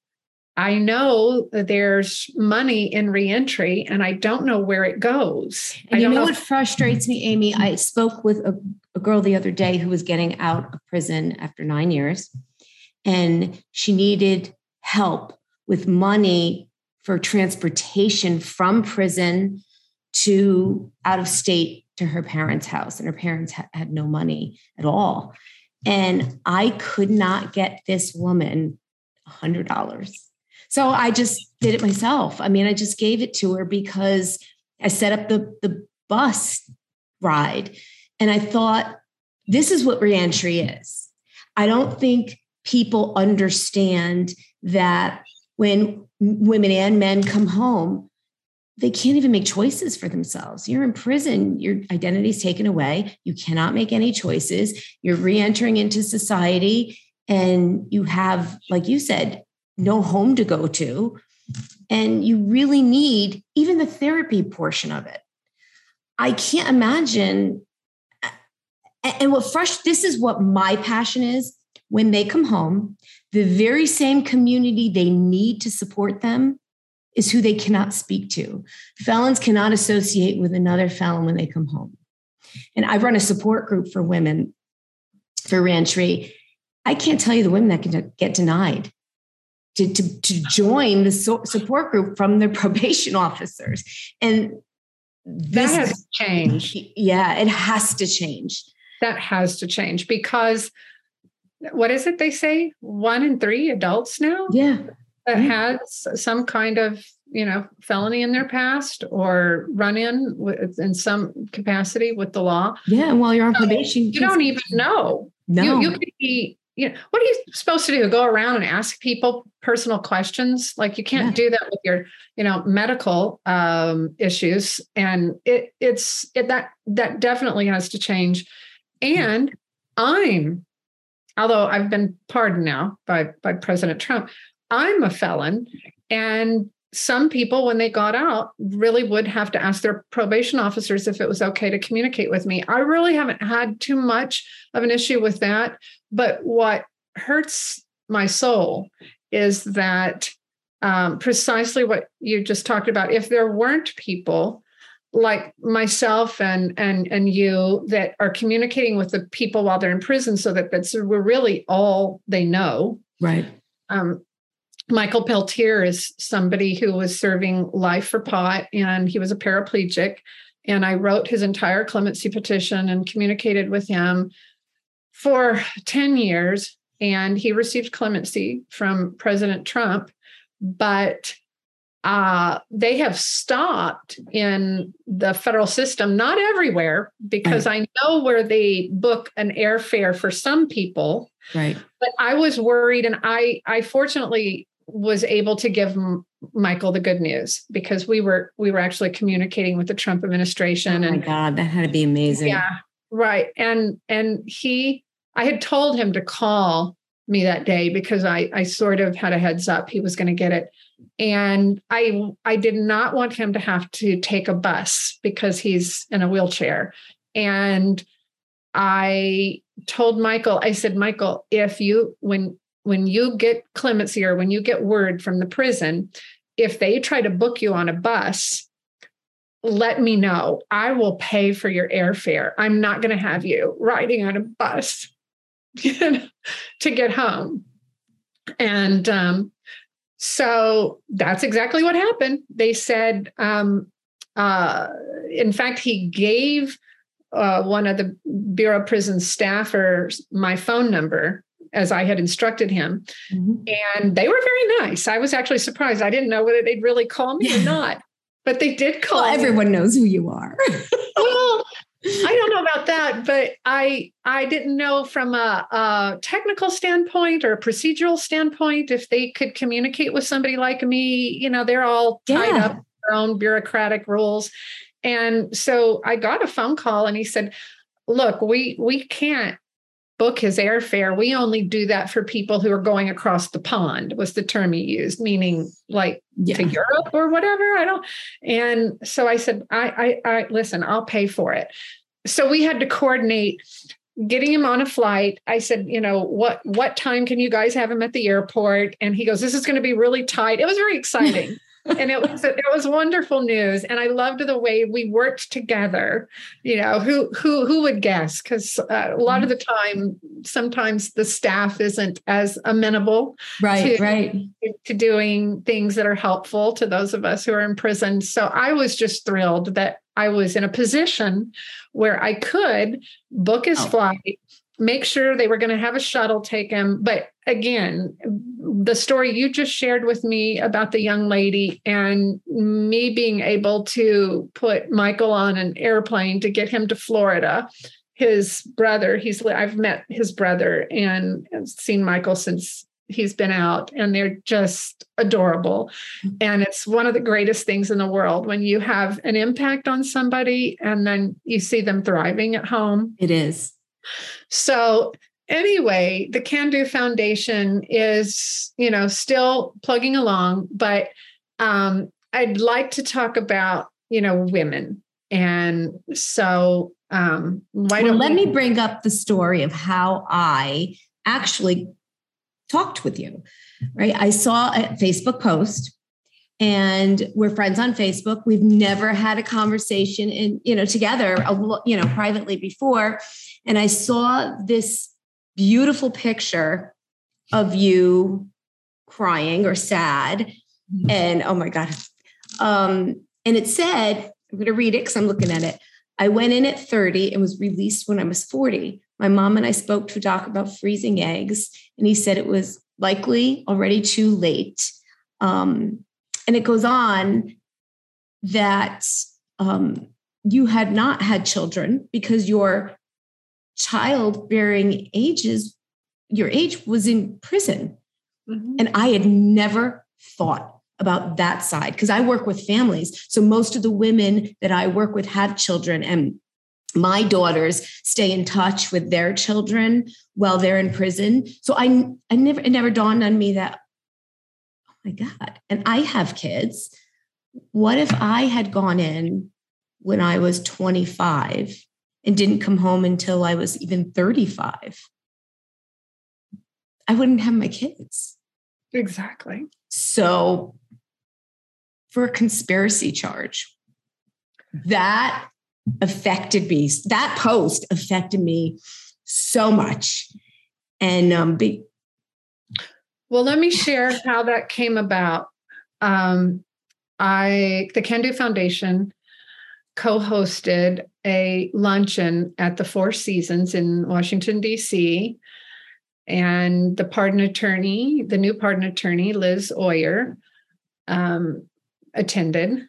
I know that there's money in reentry and I don't know where it goes. And you know, know what frustrates me, Amy? I spoke with a, a girl the other day who was getting out of prison after nine years and she needed help with money for transportation from prison to out of state to her parents' house, and her parents ha- had no money at all. And I could not get this woman $100. So I just did it myself. I mean, I just gave it to her because I set up the, the bus ride. And I thought, this is what reentry is. I don't think people understand that when women and men come home, they can't even make choices for themselves. You're in prison, your identity is taken away. You cannot make any choices. You're re entering into society, and you have, like you said, no home to go to. And you really need even the therapy portion of it. I can't imagine. And what fresh, this is what my passion is. When they come home, the very same community they need to support them is who they cannot speak to. Felons cannot associate with another felon when they come home. And I run a support group for women for reentry. I can't tell you the women that can get denied to, to, to join the support group from their probation officers. And this, that has changed. Yeah, it has to change. That has to change because what is it they say? One in three adults now? Yeah. That had some kind of you know felony in their past or run in with, in some capacity with the law. Yeah and while you're on probation you don't even know. No. you, you could be you know what are you supposed to do? Go around and ask people personal questions? Like you can't yeah. do that with your you know medical um, issues. And it it's it, that that definitely has to change. And i'm although i've been pardoned now by by president trump I'm a felon. And some people, when they got out, really would have to ask their probation officers if it was okay to communicate with me. I really haven't had too much of an issue with that. But what hurts my soul is that um, precisely what you just talked about. If there weren't people like myself and and and you that are communicating with the people while they're in prison, so that that's we're really all they know, right? Um, Michael Pelletier is somebody who was serving life for pot and he was a paraplegic. And I wrote his entire clemency petition and communicated with him for 10 years. And he received clemency from President Trump. But uh, they have stopped in the federal system, not everywhere, because right. I know where they book an airfare for some people. Right. But I was worried, and I, I fortunately was able to give Michael the good news because we were we were actually communicating with the Trump administration. Oh my and, God, that had to be amazing. Yeah, right. And and he, I had told him to call me that day because I I sort of had a heads up he was going to get it, and I I did not want him to have to take a bus because he's in a wheelchair, and I told Michael, I said, Michael, if you when when you get clemency or when you get word from the prison, if they try to book you on a bus, let me know. I will pay for your airfare. I'm not going to have you riding on a bus to get home. And um, so that's exactly what happened. They said, um, uh, in fact, he gave uh, one of the Bureau of Prison staffers my phone number as I had instructed him. Mm-hmm. And they were very nice. I was actually surprised. I didn't know whether they'd really call me or not, but they did call. Well, everyone knows who you are. well, I don't know about that, but I I didn't know from a, a, technical standpoint or a procedural standpoint if they could communicate with somebody like me. You know, they're all tied yeah. up their own bureaucratic rules. And so I got a phone call and he said, look, we we can't book his airfare. We only do that for people who are going across the pond, was the term he used, meaning like yeah. to Europe or whatever. I don't. And so I said, I, I, I listen, I'll pay for it. So we had to coordinate getting him on a flight. I said, you know, what what time can you guys have him at the airport? And he goes, this is going to be really tight. It was very exciting. And it was it was wonderful news. And i loved the way we worked together you know who who who would guess? Because uh, a lot of the time sometimes the staff isn't as amenable right to, right. to doing things that are helpful to those of us who are in prison. So i was just thrilled that i was in a position where i could book his oh. flight make sure they were going to have a shuttle take him. But again, the story you just shared with me about the young lady and me being able to put Michael on an airplane to get him to Florida. His brother, he's I've met his brother and seen Michael since he's been out and they're just adorable mm-hmm. and it's one of the greatest things in the world when you have an impact on somebody and then you see them thriving at home it is so anyway, the Can Do Foundation is, you know, still plugging along, but um, I'd like to talk about, you know, women. And so um, why well, don't let we- me bring up the story of how I actually talked with you, right? I saw a Facebook post and we're friends on Facebook. We've never had a conversation in, you know, together, you know, privately before. And I saw this beautiful picture of you crying or sad. Mm-hmm. And oh my God. Um, and it said, I'm going to read it because I'm looking at it. I went in at 30 and was released when I was 40. My mom and I spoke to a doc about freezing eggs, and he said it was likely already too late. Um, and it goes on that um, you had not had children because your childbearing ages, your age was in prison. Mm-hmm. And I had never thought about that side because I work with families. So most of the women that I work with have children and my daughters stay in touch with their children while they're in prison. So I, I never, it never dawned on me that, my God, and I have kids. What if I had gone in when I was 25 and didn't come home until I was even 35, I wouldn't have my kids. Exactly. So, for a conspiracy charge, that affected me. That post affected me so much. And um, be- well, let me share how that came about. Um, I the Can Do Foundation co-hosted a luncheon at the Four Seasons in Washington, D.C. And the pardon attorney, the new pardon attorney, Liz Oyer, um, attended.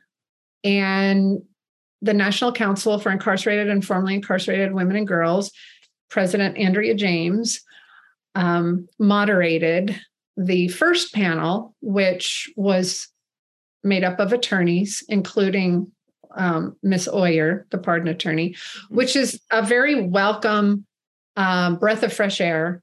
And the National Council for Incarcerated and Formerly Incarcerated Women and Girls, President Andrea James, um, moderated the first panel, which was made up of attorneys, including um, Miss Oyer, the pardon attorney, mm-hmm. which is a very welcome um, breath of fresh air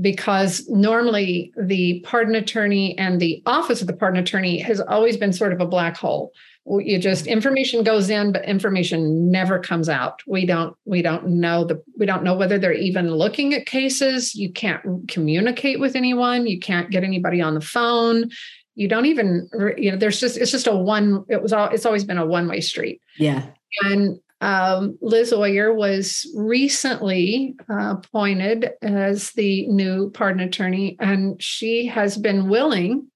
because normally the pardon attorney and the office of the pardon attorney has always been sort of a black hole you just information goes in but information never comes out. We don't we don't know the we don't know whether they're even looking at cases. You can't communicate with anyone. You can't get anybody on the phone. You don't even you know there's just it's just a one it was all it's always been a one way street. Yeah. And um, liz oyer was recently uh, appointed as the new pardon attorney and she has been willing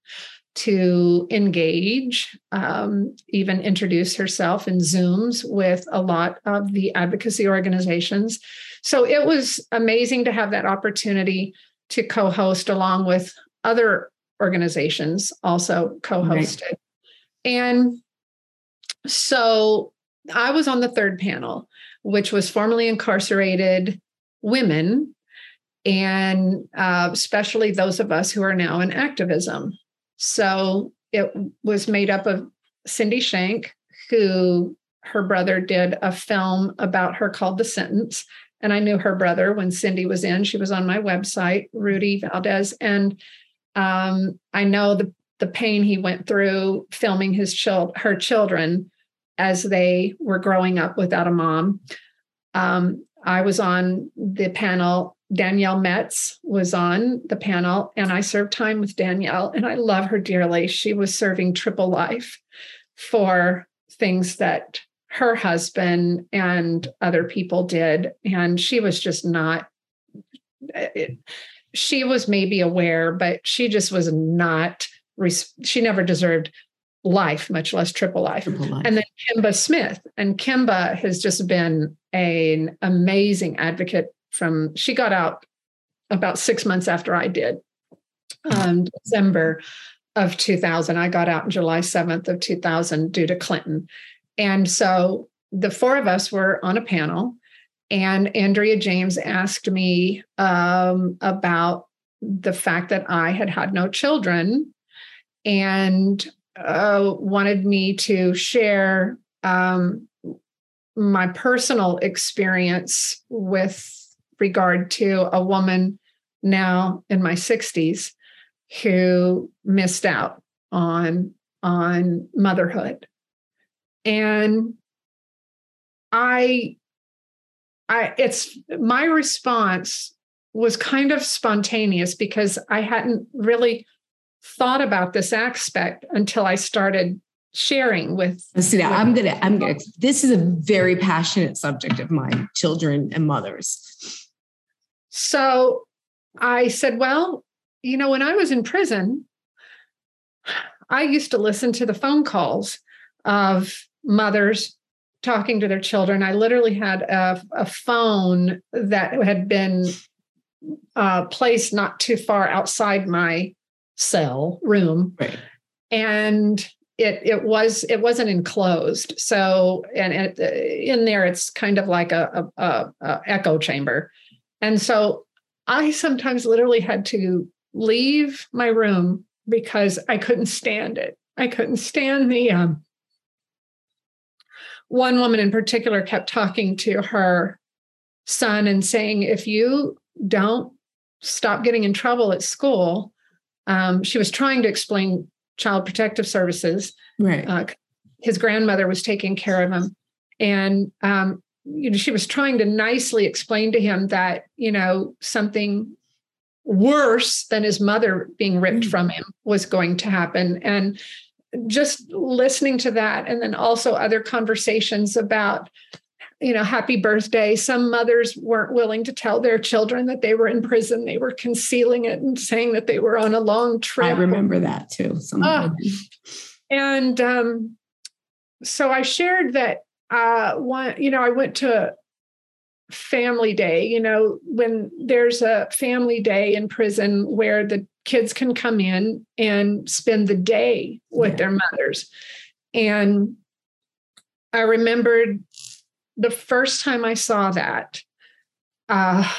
to engage um, even introduce herself in zooms with a lot of the advocacy organizations so it was amazing to have that opportunity to co-host along with other organizations also co-hosted. Right. And so I was on the third panel, which was formerly incarcerated women, and uh, especially those of us who are now in activism. So it was made up of Cindy Shank, who her brother did a film about her called The Sentence. And I knew her brother when Cindy was in. She was on my website, Rudy Valdez. And um, I know the the pain he went through filming his child her children as they were growing up without a mom. Um, I was on the panel Danielle Metz was on the panel, and I served time with Danielle, and I love her dearly. She was serving triple life for things that her husband and other people did. And she was just not, it, she was maybe aware, but she just was not, she never deserved life, much less triple life. triple life. And then Kemba Smith. And Kemba has just been an amazing advocate from, she got out about six months after I did, um, December of 2000. I got out in July 7th of 2000 due to Clinton. And so the four of us were on a panel, and Andrea James asked me um, about the fact that I had had no children and uh, wanted me to share um, my personal experience with regard to a woman now in my 60s who missed out on on motherhood. And i i it's my response was kind of spontaneous because i hadn't really thought about this aspect until i started sharing with see now i'm gonna i'm gonna this is a very passionate subject of mine children and mothers so i said well you know when i was in prison i used to listen to the phone calls of mothers talking to their children. I literally had a, a phone that had been uh, placed not too far outside my cell room, right. and it it was it wasn't enclosed. So and it, in there, it's kind of like a, a, a echo chamber, and so I sometimes literally had to leave my room because I couldn't stand it. I couldn't stand the um, one woman in particular kept talking to her son and saying, if you don't stop getting in trouble at school, um, she was trying to explain child protective services. Right. Uh, his grandmother was taking care of him. And um, you know, she was trying to nicely explain to him that, you know, something worse than his mother being ripped mm. from him was going to happen. And just listening to that and then also other conversations about you know happy birthday. Some mothers weren't willing to tell their children that they were in prison. They were concealing it and saying that they were on a long trip. i remember that too uh, and um, so i shared that uh, one you know i went to family day you know when there's a family day in prison where the kids can come in and spend the day with yeah. their mothers. And I remembered the first time I saw that, uh,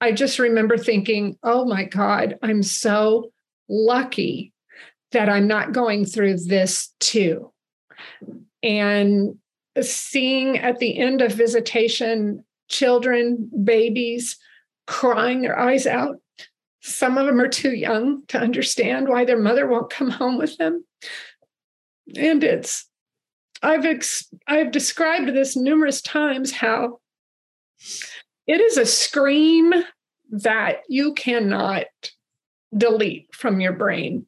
I just remember thinking, oh my God, I'm so lucky that I'm not going through this too. And seeing at the end of visitation children, babies crying their eyes out some of them are too young to understand why their mother won't come home with them. And it's, I've, ex, I've described this numerous times how it is a scream that you cannot delete from your brain.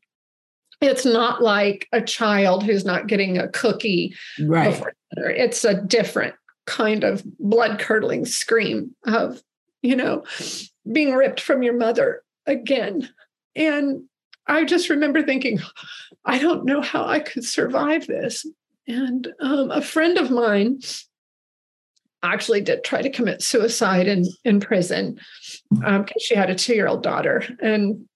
It's not like a child who's not getting a cookie right. It's a different kind of blood curdling scream of, you know, being ripped from your mother again. And I just remember thinking, I don't know how I could survive this. And um, a friend of mine actually did try to commit suicide in, in prison because um, she had a two year old daughter. And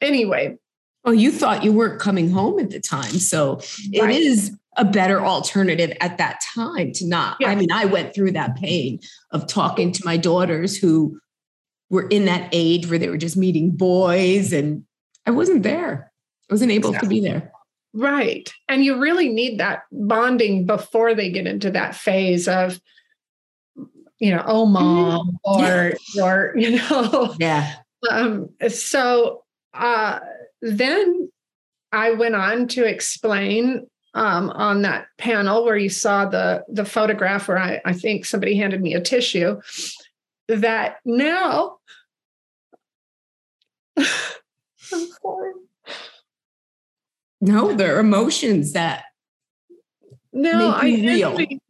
anyway. Well, you thought you weren't coming home at the time. So right. it is a better alternative at that time to not. Yeah. I mean, I went through that pain of talking to my daughters who were in that age where they were just meeting boys and I wasn't there. I wasn't able to be there. Right. And you really need that bonding before they get into that phase of, you know, oh mom mm-hmm. or yeah. or you know. Yeah. Um, so uh then I went on to explain um, on that panel where you saw the the photograph where I, I think somebody handed me a tissue that now I'm sorry. No, there are emotions that no, I envy,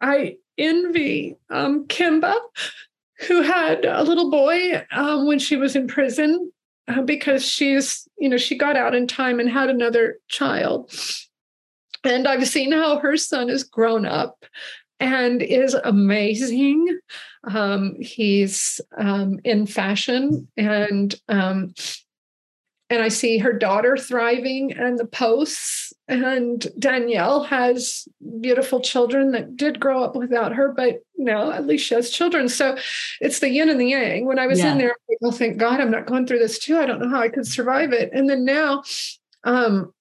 I envy um, Kemba, who had a little boy um, when she was in prison because she's, you know, she got out in time and had another child. And I've seen how her son has grown up and is amazing. Um, he's um, in fashion and um, and I see her daughter thriving and the posts. And Danielle has beautiful children that did grow up without her, but now at least she has children. So it's the yin and the yang. When I was yeah. in there, I like, oh, thank God I'm not going through this too. I don't know how I could survive it. And then now, um,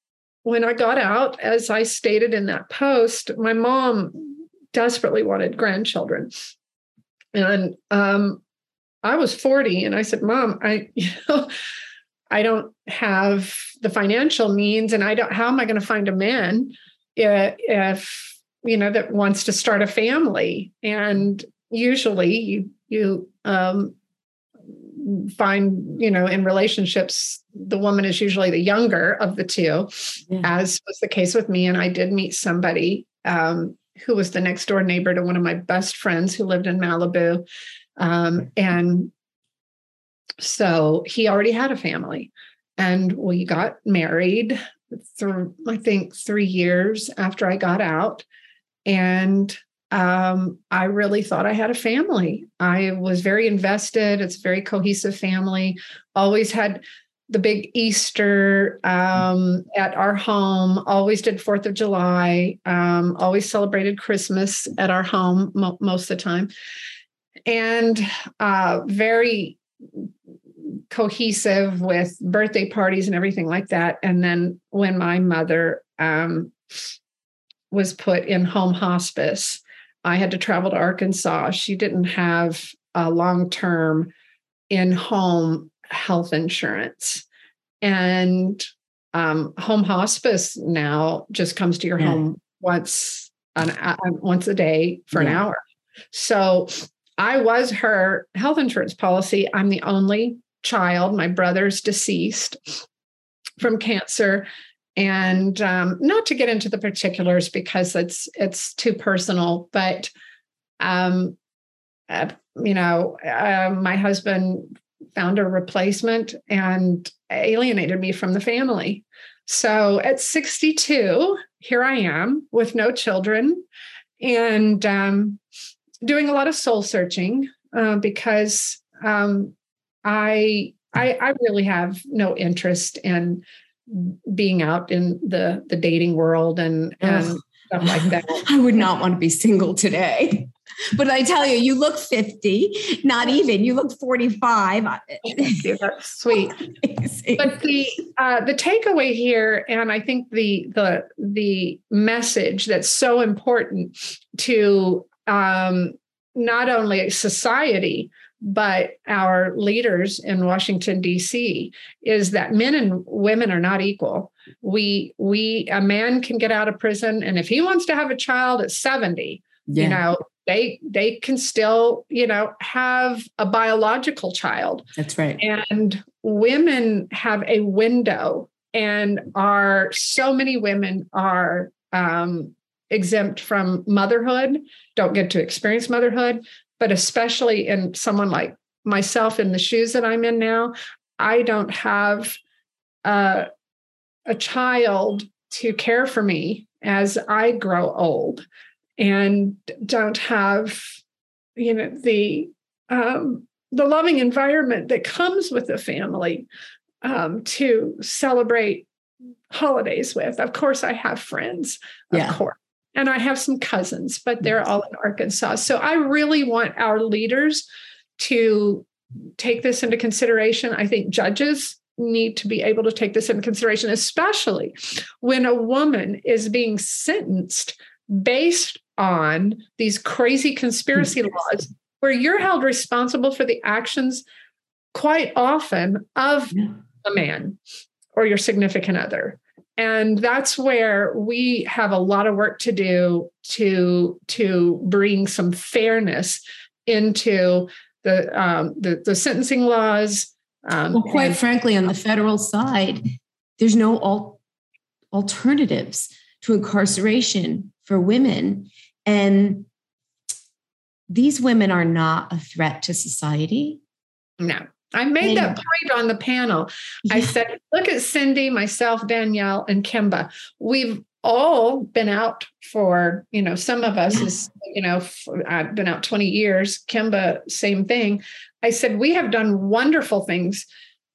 when I got out, as I stated in that post, my mom desperately wanted grandchildren. And um, I was 40 and I said, Mom, I, you know, I don't have the financial means and I don't, how am I going to find a man if, you know, that wants to start a family? And usually you, you, um, find you know in relationships the woman is usually the younger of the two yeah. as was the case with me and i did meet somebody um, who was the next door neighbor to one of my best friends who lived in malibu um, and so he already had a family and we got married through i think three years after i got out. And um, i really thought i had a family. I was very invested. It's a very cohesive family. Always had the big easter um, at our home. Always did fourth of july. Um, always celebrated christmas at our home mo- most of the time. And uh, very cohesive with birthday parties and everything like that. And then when my mother um, was put in home hospice, I had to travel to Arkansas. She didn't have a long term in home health insurance. And um, home hospice now just comes to your yeah. home once an, uh, once a day for yeah. an hour. So I was her health insurance policy. I'm the only child. My brother's deceased from cancer. And um, not to get into the particulars because it's it's too personal, but um, uh, you know, uh, my husband found a replacement and alienated me from the family. So at 62, here I am with no children and um, doing a lot of soul searching uh, because um, I, I I really have no interest in being out in the the dating world and and Ugh. stuff like that. I would not want to be single today. But I tell you, you look 50, not even, you look 45. That's sweet. but the uh, the takeaway here, and I think the the the message that's so important to um, not only society, but our leaders in Washington D.C. is that men and women are not equal. We we a man can get out of prison, and if he wants to have a child at seventy, yeah. you know they they can still you know have a biological child. That's right. And women have a window, and are so many women are um, exempt from motherhood, don't get to experience motherhood but especially in someone like myself in the shoes that I'm in now, I don't have uh, a child to care for me as I grow old and don't have you know the um, the loving environment that comes with a family um, to celebrate holidays with. Of course, I have friends, of yeah. course, and I have some cousins, but they're all in Arkansas. So I really want our leaders to take this into consideration. I think judges need to be able to take this into consideration, especially when a woman is being sentenced based on these crazy conspiracy laws where you're held responsible for the actions quite often of a man or your significant other and that's where we have a lot of work to do to to bring some fairness into the um, the, the sentencing laws. Um, well, quite and- frankly, on the federal side, there's no al- alternatives to incarceration for women, and these women are not a threat to society. No. I made that point on the panel. Yeah. I said, look at Cindy, myself, Danielle, and Kemba. We've all been out for, you know, some of us is, you know, I've been out 20 years. Kemba, same thing. I said, we have done wonderful things.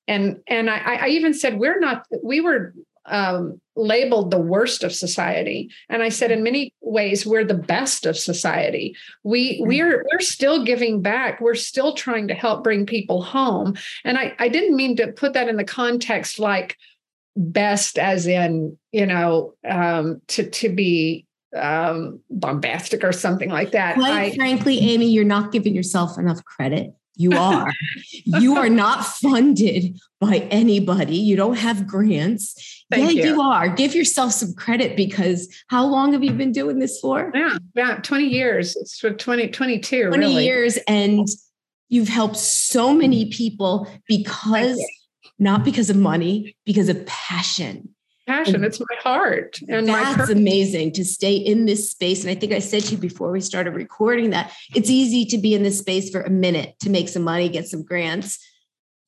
And and I, I even said we're not, we were um, labeled the worst of society. And i said in many ways we're the best of society. We we're we're still giving back. We're still trying to help bring people home. And i i didn't mean to put that in the context like best as in you know um to to be um bombastic or something like that. Quite I, frankly amy you're not giving yourself enough credit you are. you are not funded by anybody. You don't have grants. Thank yeah, you. you. are. Give yourself some credit because how long have you been doing this for? Yeah, yeah, 20 years. It's for 20, 22. 20 really. years. And you've helped so many people because not because of money, because of passion passion. It's my heart. And that's amazing to stay in this space. And I think I said to you before we started recording that it's easy to be in this space for a minute to make some money, get some grants.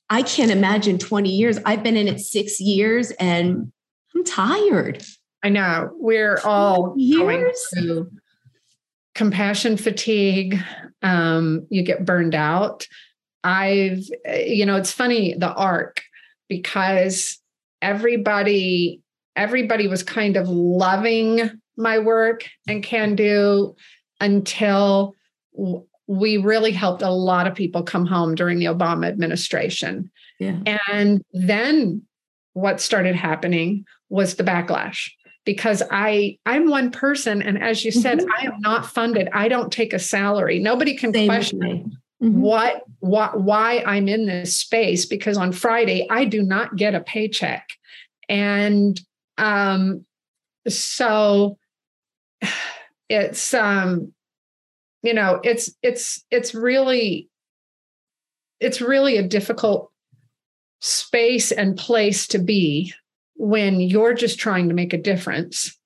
I can't imagine 20 years. I've been in it six years and I'm tired. I know. We're all going through compassion fatigue. Um, you get burned out. I've, you know, it's funny, the arc, because everybody everybody was kind of loving my work and can do until we really helped a lot of people come home during the Obama administration. Yeah. And then what started happening was the backlash because I I'm one person and as you said mm-hmm. I am not funded. I don't take a salary. Nobody can Same question mm-hmm. what what why I'm in this space because on Friday I do not get a paycheck. And um, so it's um, you know, it's it's it's really it's really a difficult space and place to be when you're just trying to make a difference.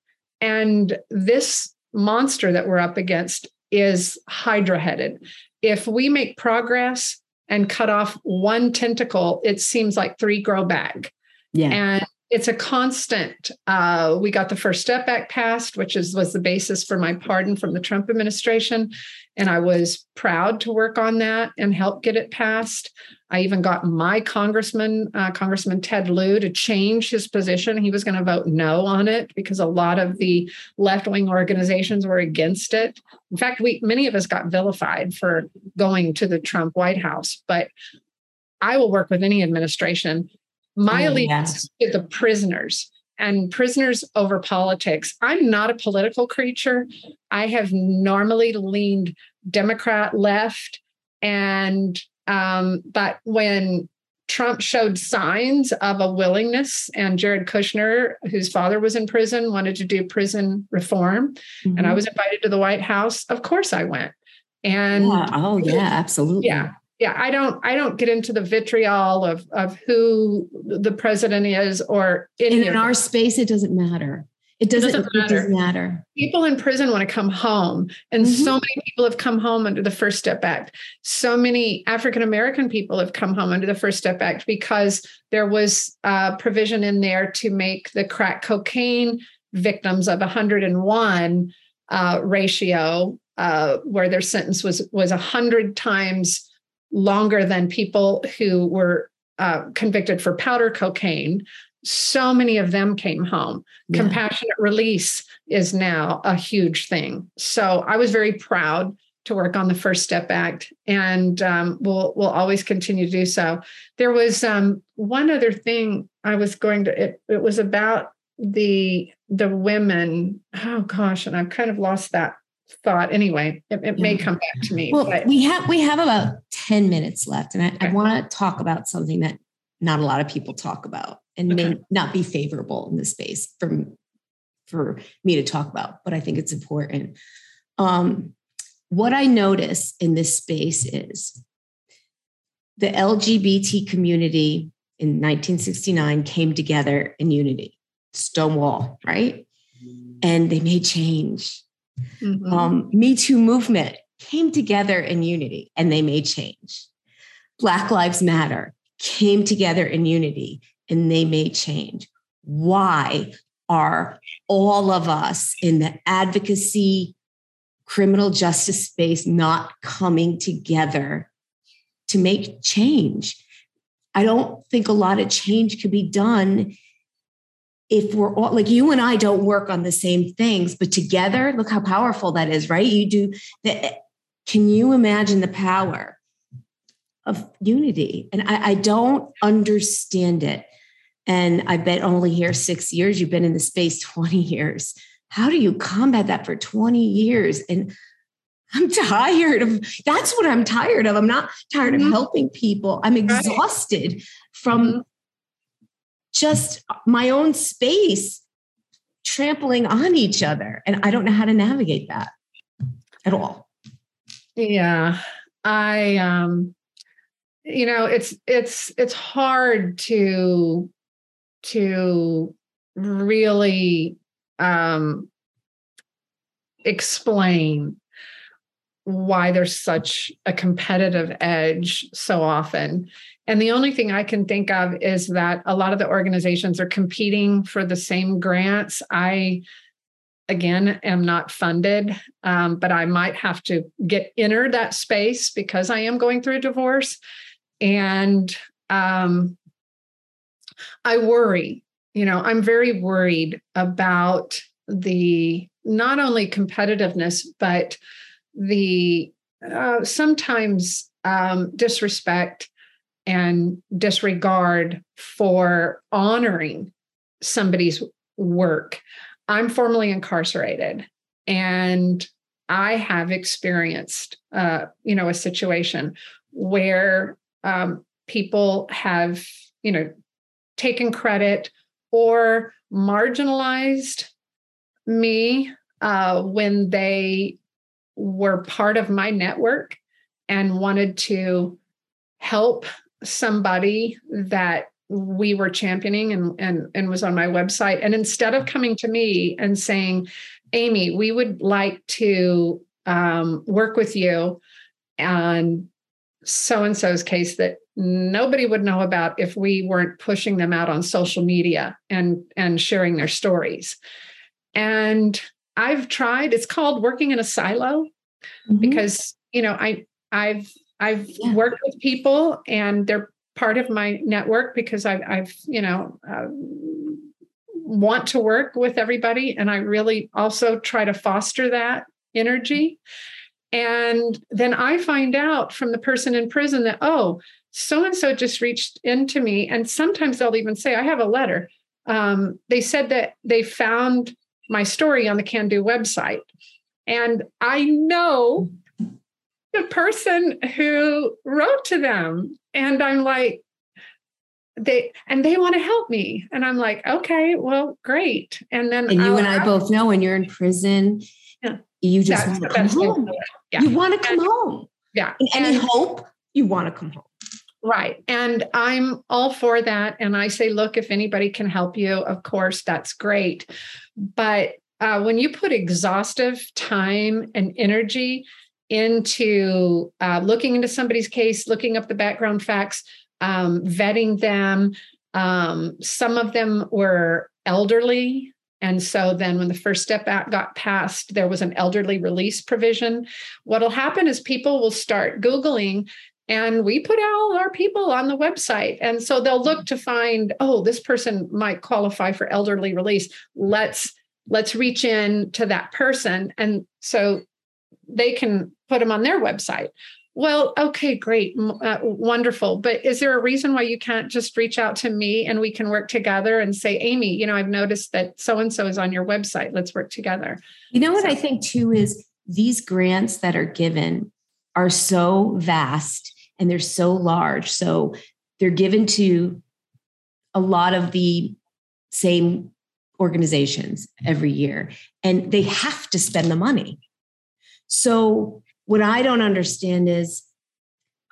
And this monster that we're up against is hydra headed. If we make progress and cut off one tentacle, it seems like three grow back. Yeah. And it's a constant. Uh, we got the First Step Act passed, which is was the basis for my pardon from the Trump administration, and I was proud to work on that and help get it passed. I even got my congressman, uh, Congressman Ted Lieu, to change his position. He was going to vote no on it because a lot of the left wing organizations were against it. In fact, we many of us got vilified for going to the Trump White House, but I will work with any administration my oh, allegiance yeah. to the prisoners and prisoners over politics. I'm not a political creature. I have normally leaned Democrat left. And, um, but when Trump showed signs of a willingness, and Jared Kushner, whose father was in prison, wanted to do prison reform. Mm-hmm. And I mm-hmm. was invited to the White House. Of course, I went. And yeah. oh, yeah, absolutely. Yeah yeah i don't i don't get into the vitriol of of who the president is or in our space it doesn't matter it doesn't, it doesn't, matter. It doesn't matter. People in prison want to come home. And mm-hmm. so many people have come home under the First Step Act. So many African American people have come home under the First Step Act because there was a provision in there to make the crack cocaine victims of 101 uh, ratio, uh, where their sentence was was 100 times longer than people who were uh, convicted for powder cocaine. So many of them came home. Yeah. Compassionate release is now a huge thing. So I was very proud to work on the First Step Act, and um, we'll we'll always continue to do so. There was um, one other thing I was going to. It, it was about the the women. Oh gosh, and I've kind of lost that thought anyway it, it yeah. may come back to me well but. we have we have about 10 minutes left and i, okay. I want to talk about something that not a lot of people talk about and okay. may not be favorable in this space for for me to talk about but i think it's important um, what i notice in this space is the LGBT community in 1969 came together in unity, Stonewall, right? And they made change. Mm-hmm. Um, Me Too movement came together in unity and they made change. Black Lives Matter came together in unity and they made change. Why are all of us in the advocacy criminal justice space not coming together to make change? I don't think a lot of change could be done if we're all like you and I don't work on the same things, but together, look how powerful that is, right? You do that. Can you imagine the power of unity? And I, I don't understand it. And I bet only here six years. You've been in the space 20 years. How do you combat that for 20 years? And I'm tired of that's what I'm tired of. I'm not tired mm-hmm. of helping people. I'm exhausted from mm-hmm. Just my own space trampling on each other. And I don't know how to navigate that at all. Yeah. I um you know it's it's it's hard to to really um explain why there's such a competitive edge so often. And the only thing I can think of is that a lot of the organizations are competing for the same grants. I, again, am not funded, um, but I might have to get enter that space because I am going through a divorce. And um, I worry, you know, I'm very worried about the not only competitiveness, but the uh, sometimes um, disrespect and disregard for honoring somebody's work. I'm formerly incarcerated and I have experienced, uh, you know, a situation where um, people have, you know, taken credit or marginalized me uh, when they were part of my network and wanted to help somebody that we were championing and, and, and was on my website. And instead of coming to me and saying, Amy, we would like to um, work with you on so and so's case that nobody would know about if we weren't pushing them out on social media and and sharing their stories. And I've tried, it's called working in a silo mm-hmm. because, you know, I I've I've yeah. worked with people and they're part of my network because I've I've, you know, uh, want to work with everybody and I really also try to foster that energy. And then I find out from the person in prison that, oh, so and so just reached into me. And sometimes they'll even say, I have a letter. Um, they said that they found my story on the Can Do website. And I know the person who wrote to them. And I'm like, they and they want to help me. And I'm like, okay, well, great. And then and you I'll and I both know when you're in prison, yeah, you just want to come home. Yeah. You want to come and, home. Yeah. In any hope, you want to come home. Right. And I'm all for that. And I say, look, if anybody can help you, of course, that's great. But uh, when you put exhaustive time and energy into uh, looking into somebody's case, looking up the background facts, um, vetting them, um, some of them were elderly. And so then when the First Step Act got passed, there was an elderly release provision. What'll happen is people will start Googling and we put all our people on the website and so they'll look to find oh this person might qualify for elderly release let's let's reach in to that person and so they can put them on their website well okay great uh, wonderful but is there a reason why you can't just reach out to me and we can work together and say amy you know i've noticed that so and so is on your website let's work together you know what so. i think too is these grants that are given are so vast and they're so large. So they're given to a lot of the same organizations every year, and they have to spend the money. So, what I don't understand is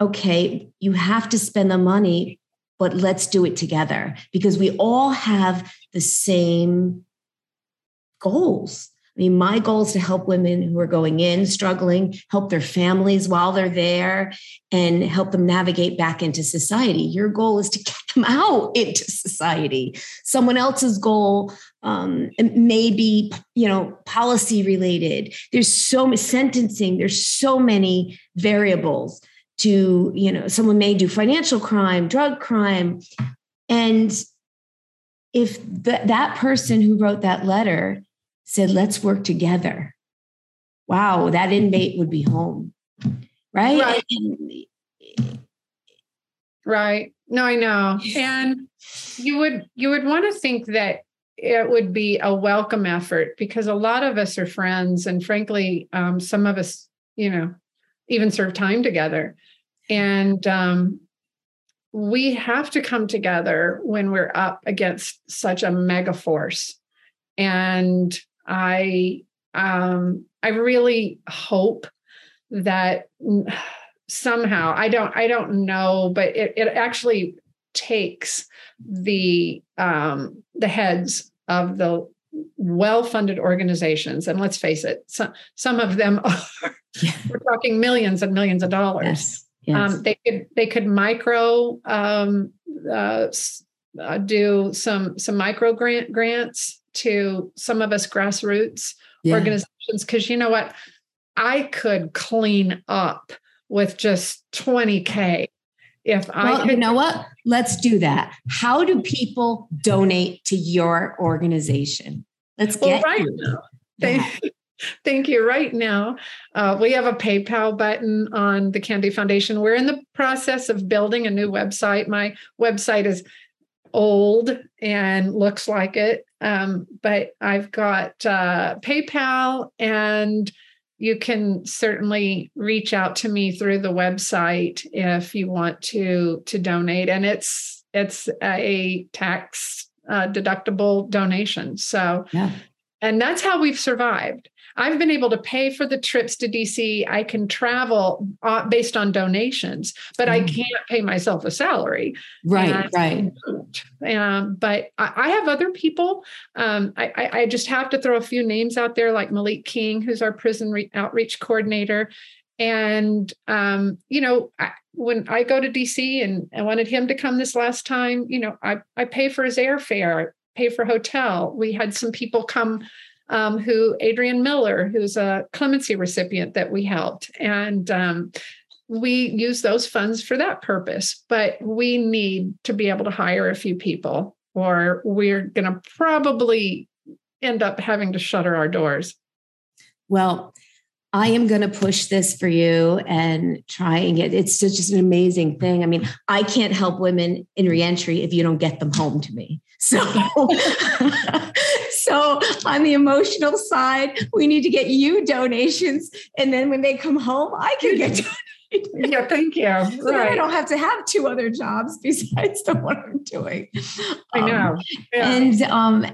okay, you have to spend the money, but let's do it together because we all have the same goals. I mean, my goal is to help women who are going in struggling, help their families while they're there, and help them navigate back into society. Your goal is to get them out into society. Someone else's goal um, may be, you know, policy related. There's so much sentencing. There's so many variables to, you know, someone may do financial crime, drug crime, and if the, that person who wrote that letter said, let's work together. Wow, that inmate would be home. Right. Right. right. No, I know. And you would you would want to think that it would be a welcome effort because a lot of us are friends and frankly um, some of us you know even serve time together. And um, we have to come together when we're up against such a mega force. And I um, I really hope that somehow I don't I don't know, but it, it actually takes the um, the heads of the well-funded organizations, and let's face it, some some of them are yeah. we're talking millions and millions of dollars. Yes. Yes. Um, they could they could micro um, uh, uh, do some some micro grant grants to some of us grassroots yeah. organizations because you know what i could clean up with just 20k if well, i could- you know what? Let's do that. How do people donate to your organization? Let's well, get right now. Thank, thank you. Right now uh, we have a paypal button on the Can Do foundation. We're in the process of building a new website. My website is old and looks like it. Um, but I've got uh, PayPal, and you can certainly reach out to me through the website if you want to to donate. And it's it's a tax uh, deductible donation. So, yeah. and that's how we've survived. I've been able to pay for the trips to DC. I can travel uh, based on donations, but mm. I can't pay myself a salary. Right, right. Um, but I, I, have other people. Um, I, I, just have to throw a few names out there, like Malik King, who's our prison re- outreach coordinator. And um, you know, I, when I go to DC and I wanted him to come this last time, you know, I I pay for his airfare, pay for hotel. We had some people come um, who Adrian Miller, who's a clemency recipient that we helped. And um, we use those funds for that purpose. But we need to be able to hire a few people, or we're going to probably end up having to shutter our doors. Well, I am going to push this for you and try and get it's just an amazing thing. I mean, I can't help women in reentry if you don't get them home to me. So so on the emotional side, we need to get you donations and then when they come home, I can get donated. Yeah, thank you. So right. I don't have to have two other jobs besides the one I'm doing. I know. Um, yeah. And um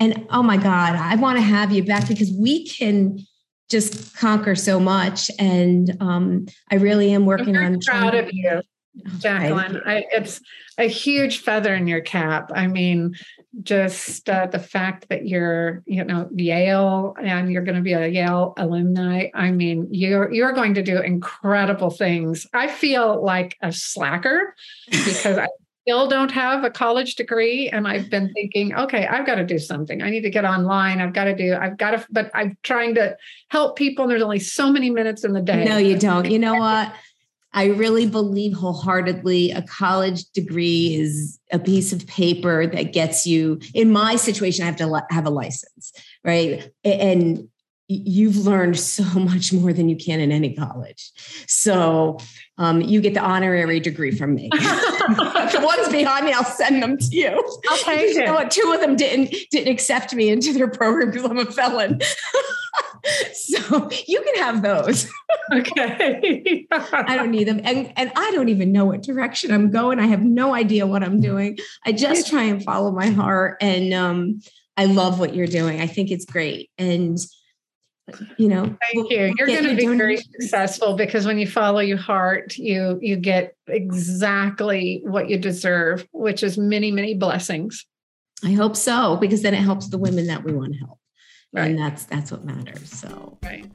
and oh my God, I want to have you back because we can just conquer so much. And um, I really am working I'm on proud of you, Jacqueline. I, it's a huge feather in your cap. I mean, just uh, the fact that you're, you know, Yale and you're going to be a Yale alumni. I mean, you're you're going to do incredible things. I feel like a slacker because I still don't have a college degree and i've been thinking okay i've got to do something i need to get online i've got to do i've got to but i'm trying to help people and there's only so many minutes in the day no you don't you know what i really believe wholeheartedly a college degree is a piece of paper that gets you in my situation i have to have a license right and you've learned so much more than you can in any college. So um, you get the honorary degree from me. the ones behind me, I'll send them to you. Okay. You know what? Two of them didn't didn't accept me into their program because I'm a felon. so you can have those. okay. I don't need them. And, and I don't even know what direction I'm going. I have no idea what I'm doing. I just try and follow my heart. And um, I love what you're doing. I think it's great. And you know, thank we'll- you. You're going to be very successful because when you follow your heart, you you get exactly what you deserve, which is many many blessings. I hope so, because then it helps the women that we want to help. Right. And that's that's what matters. So Right.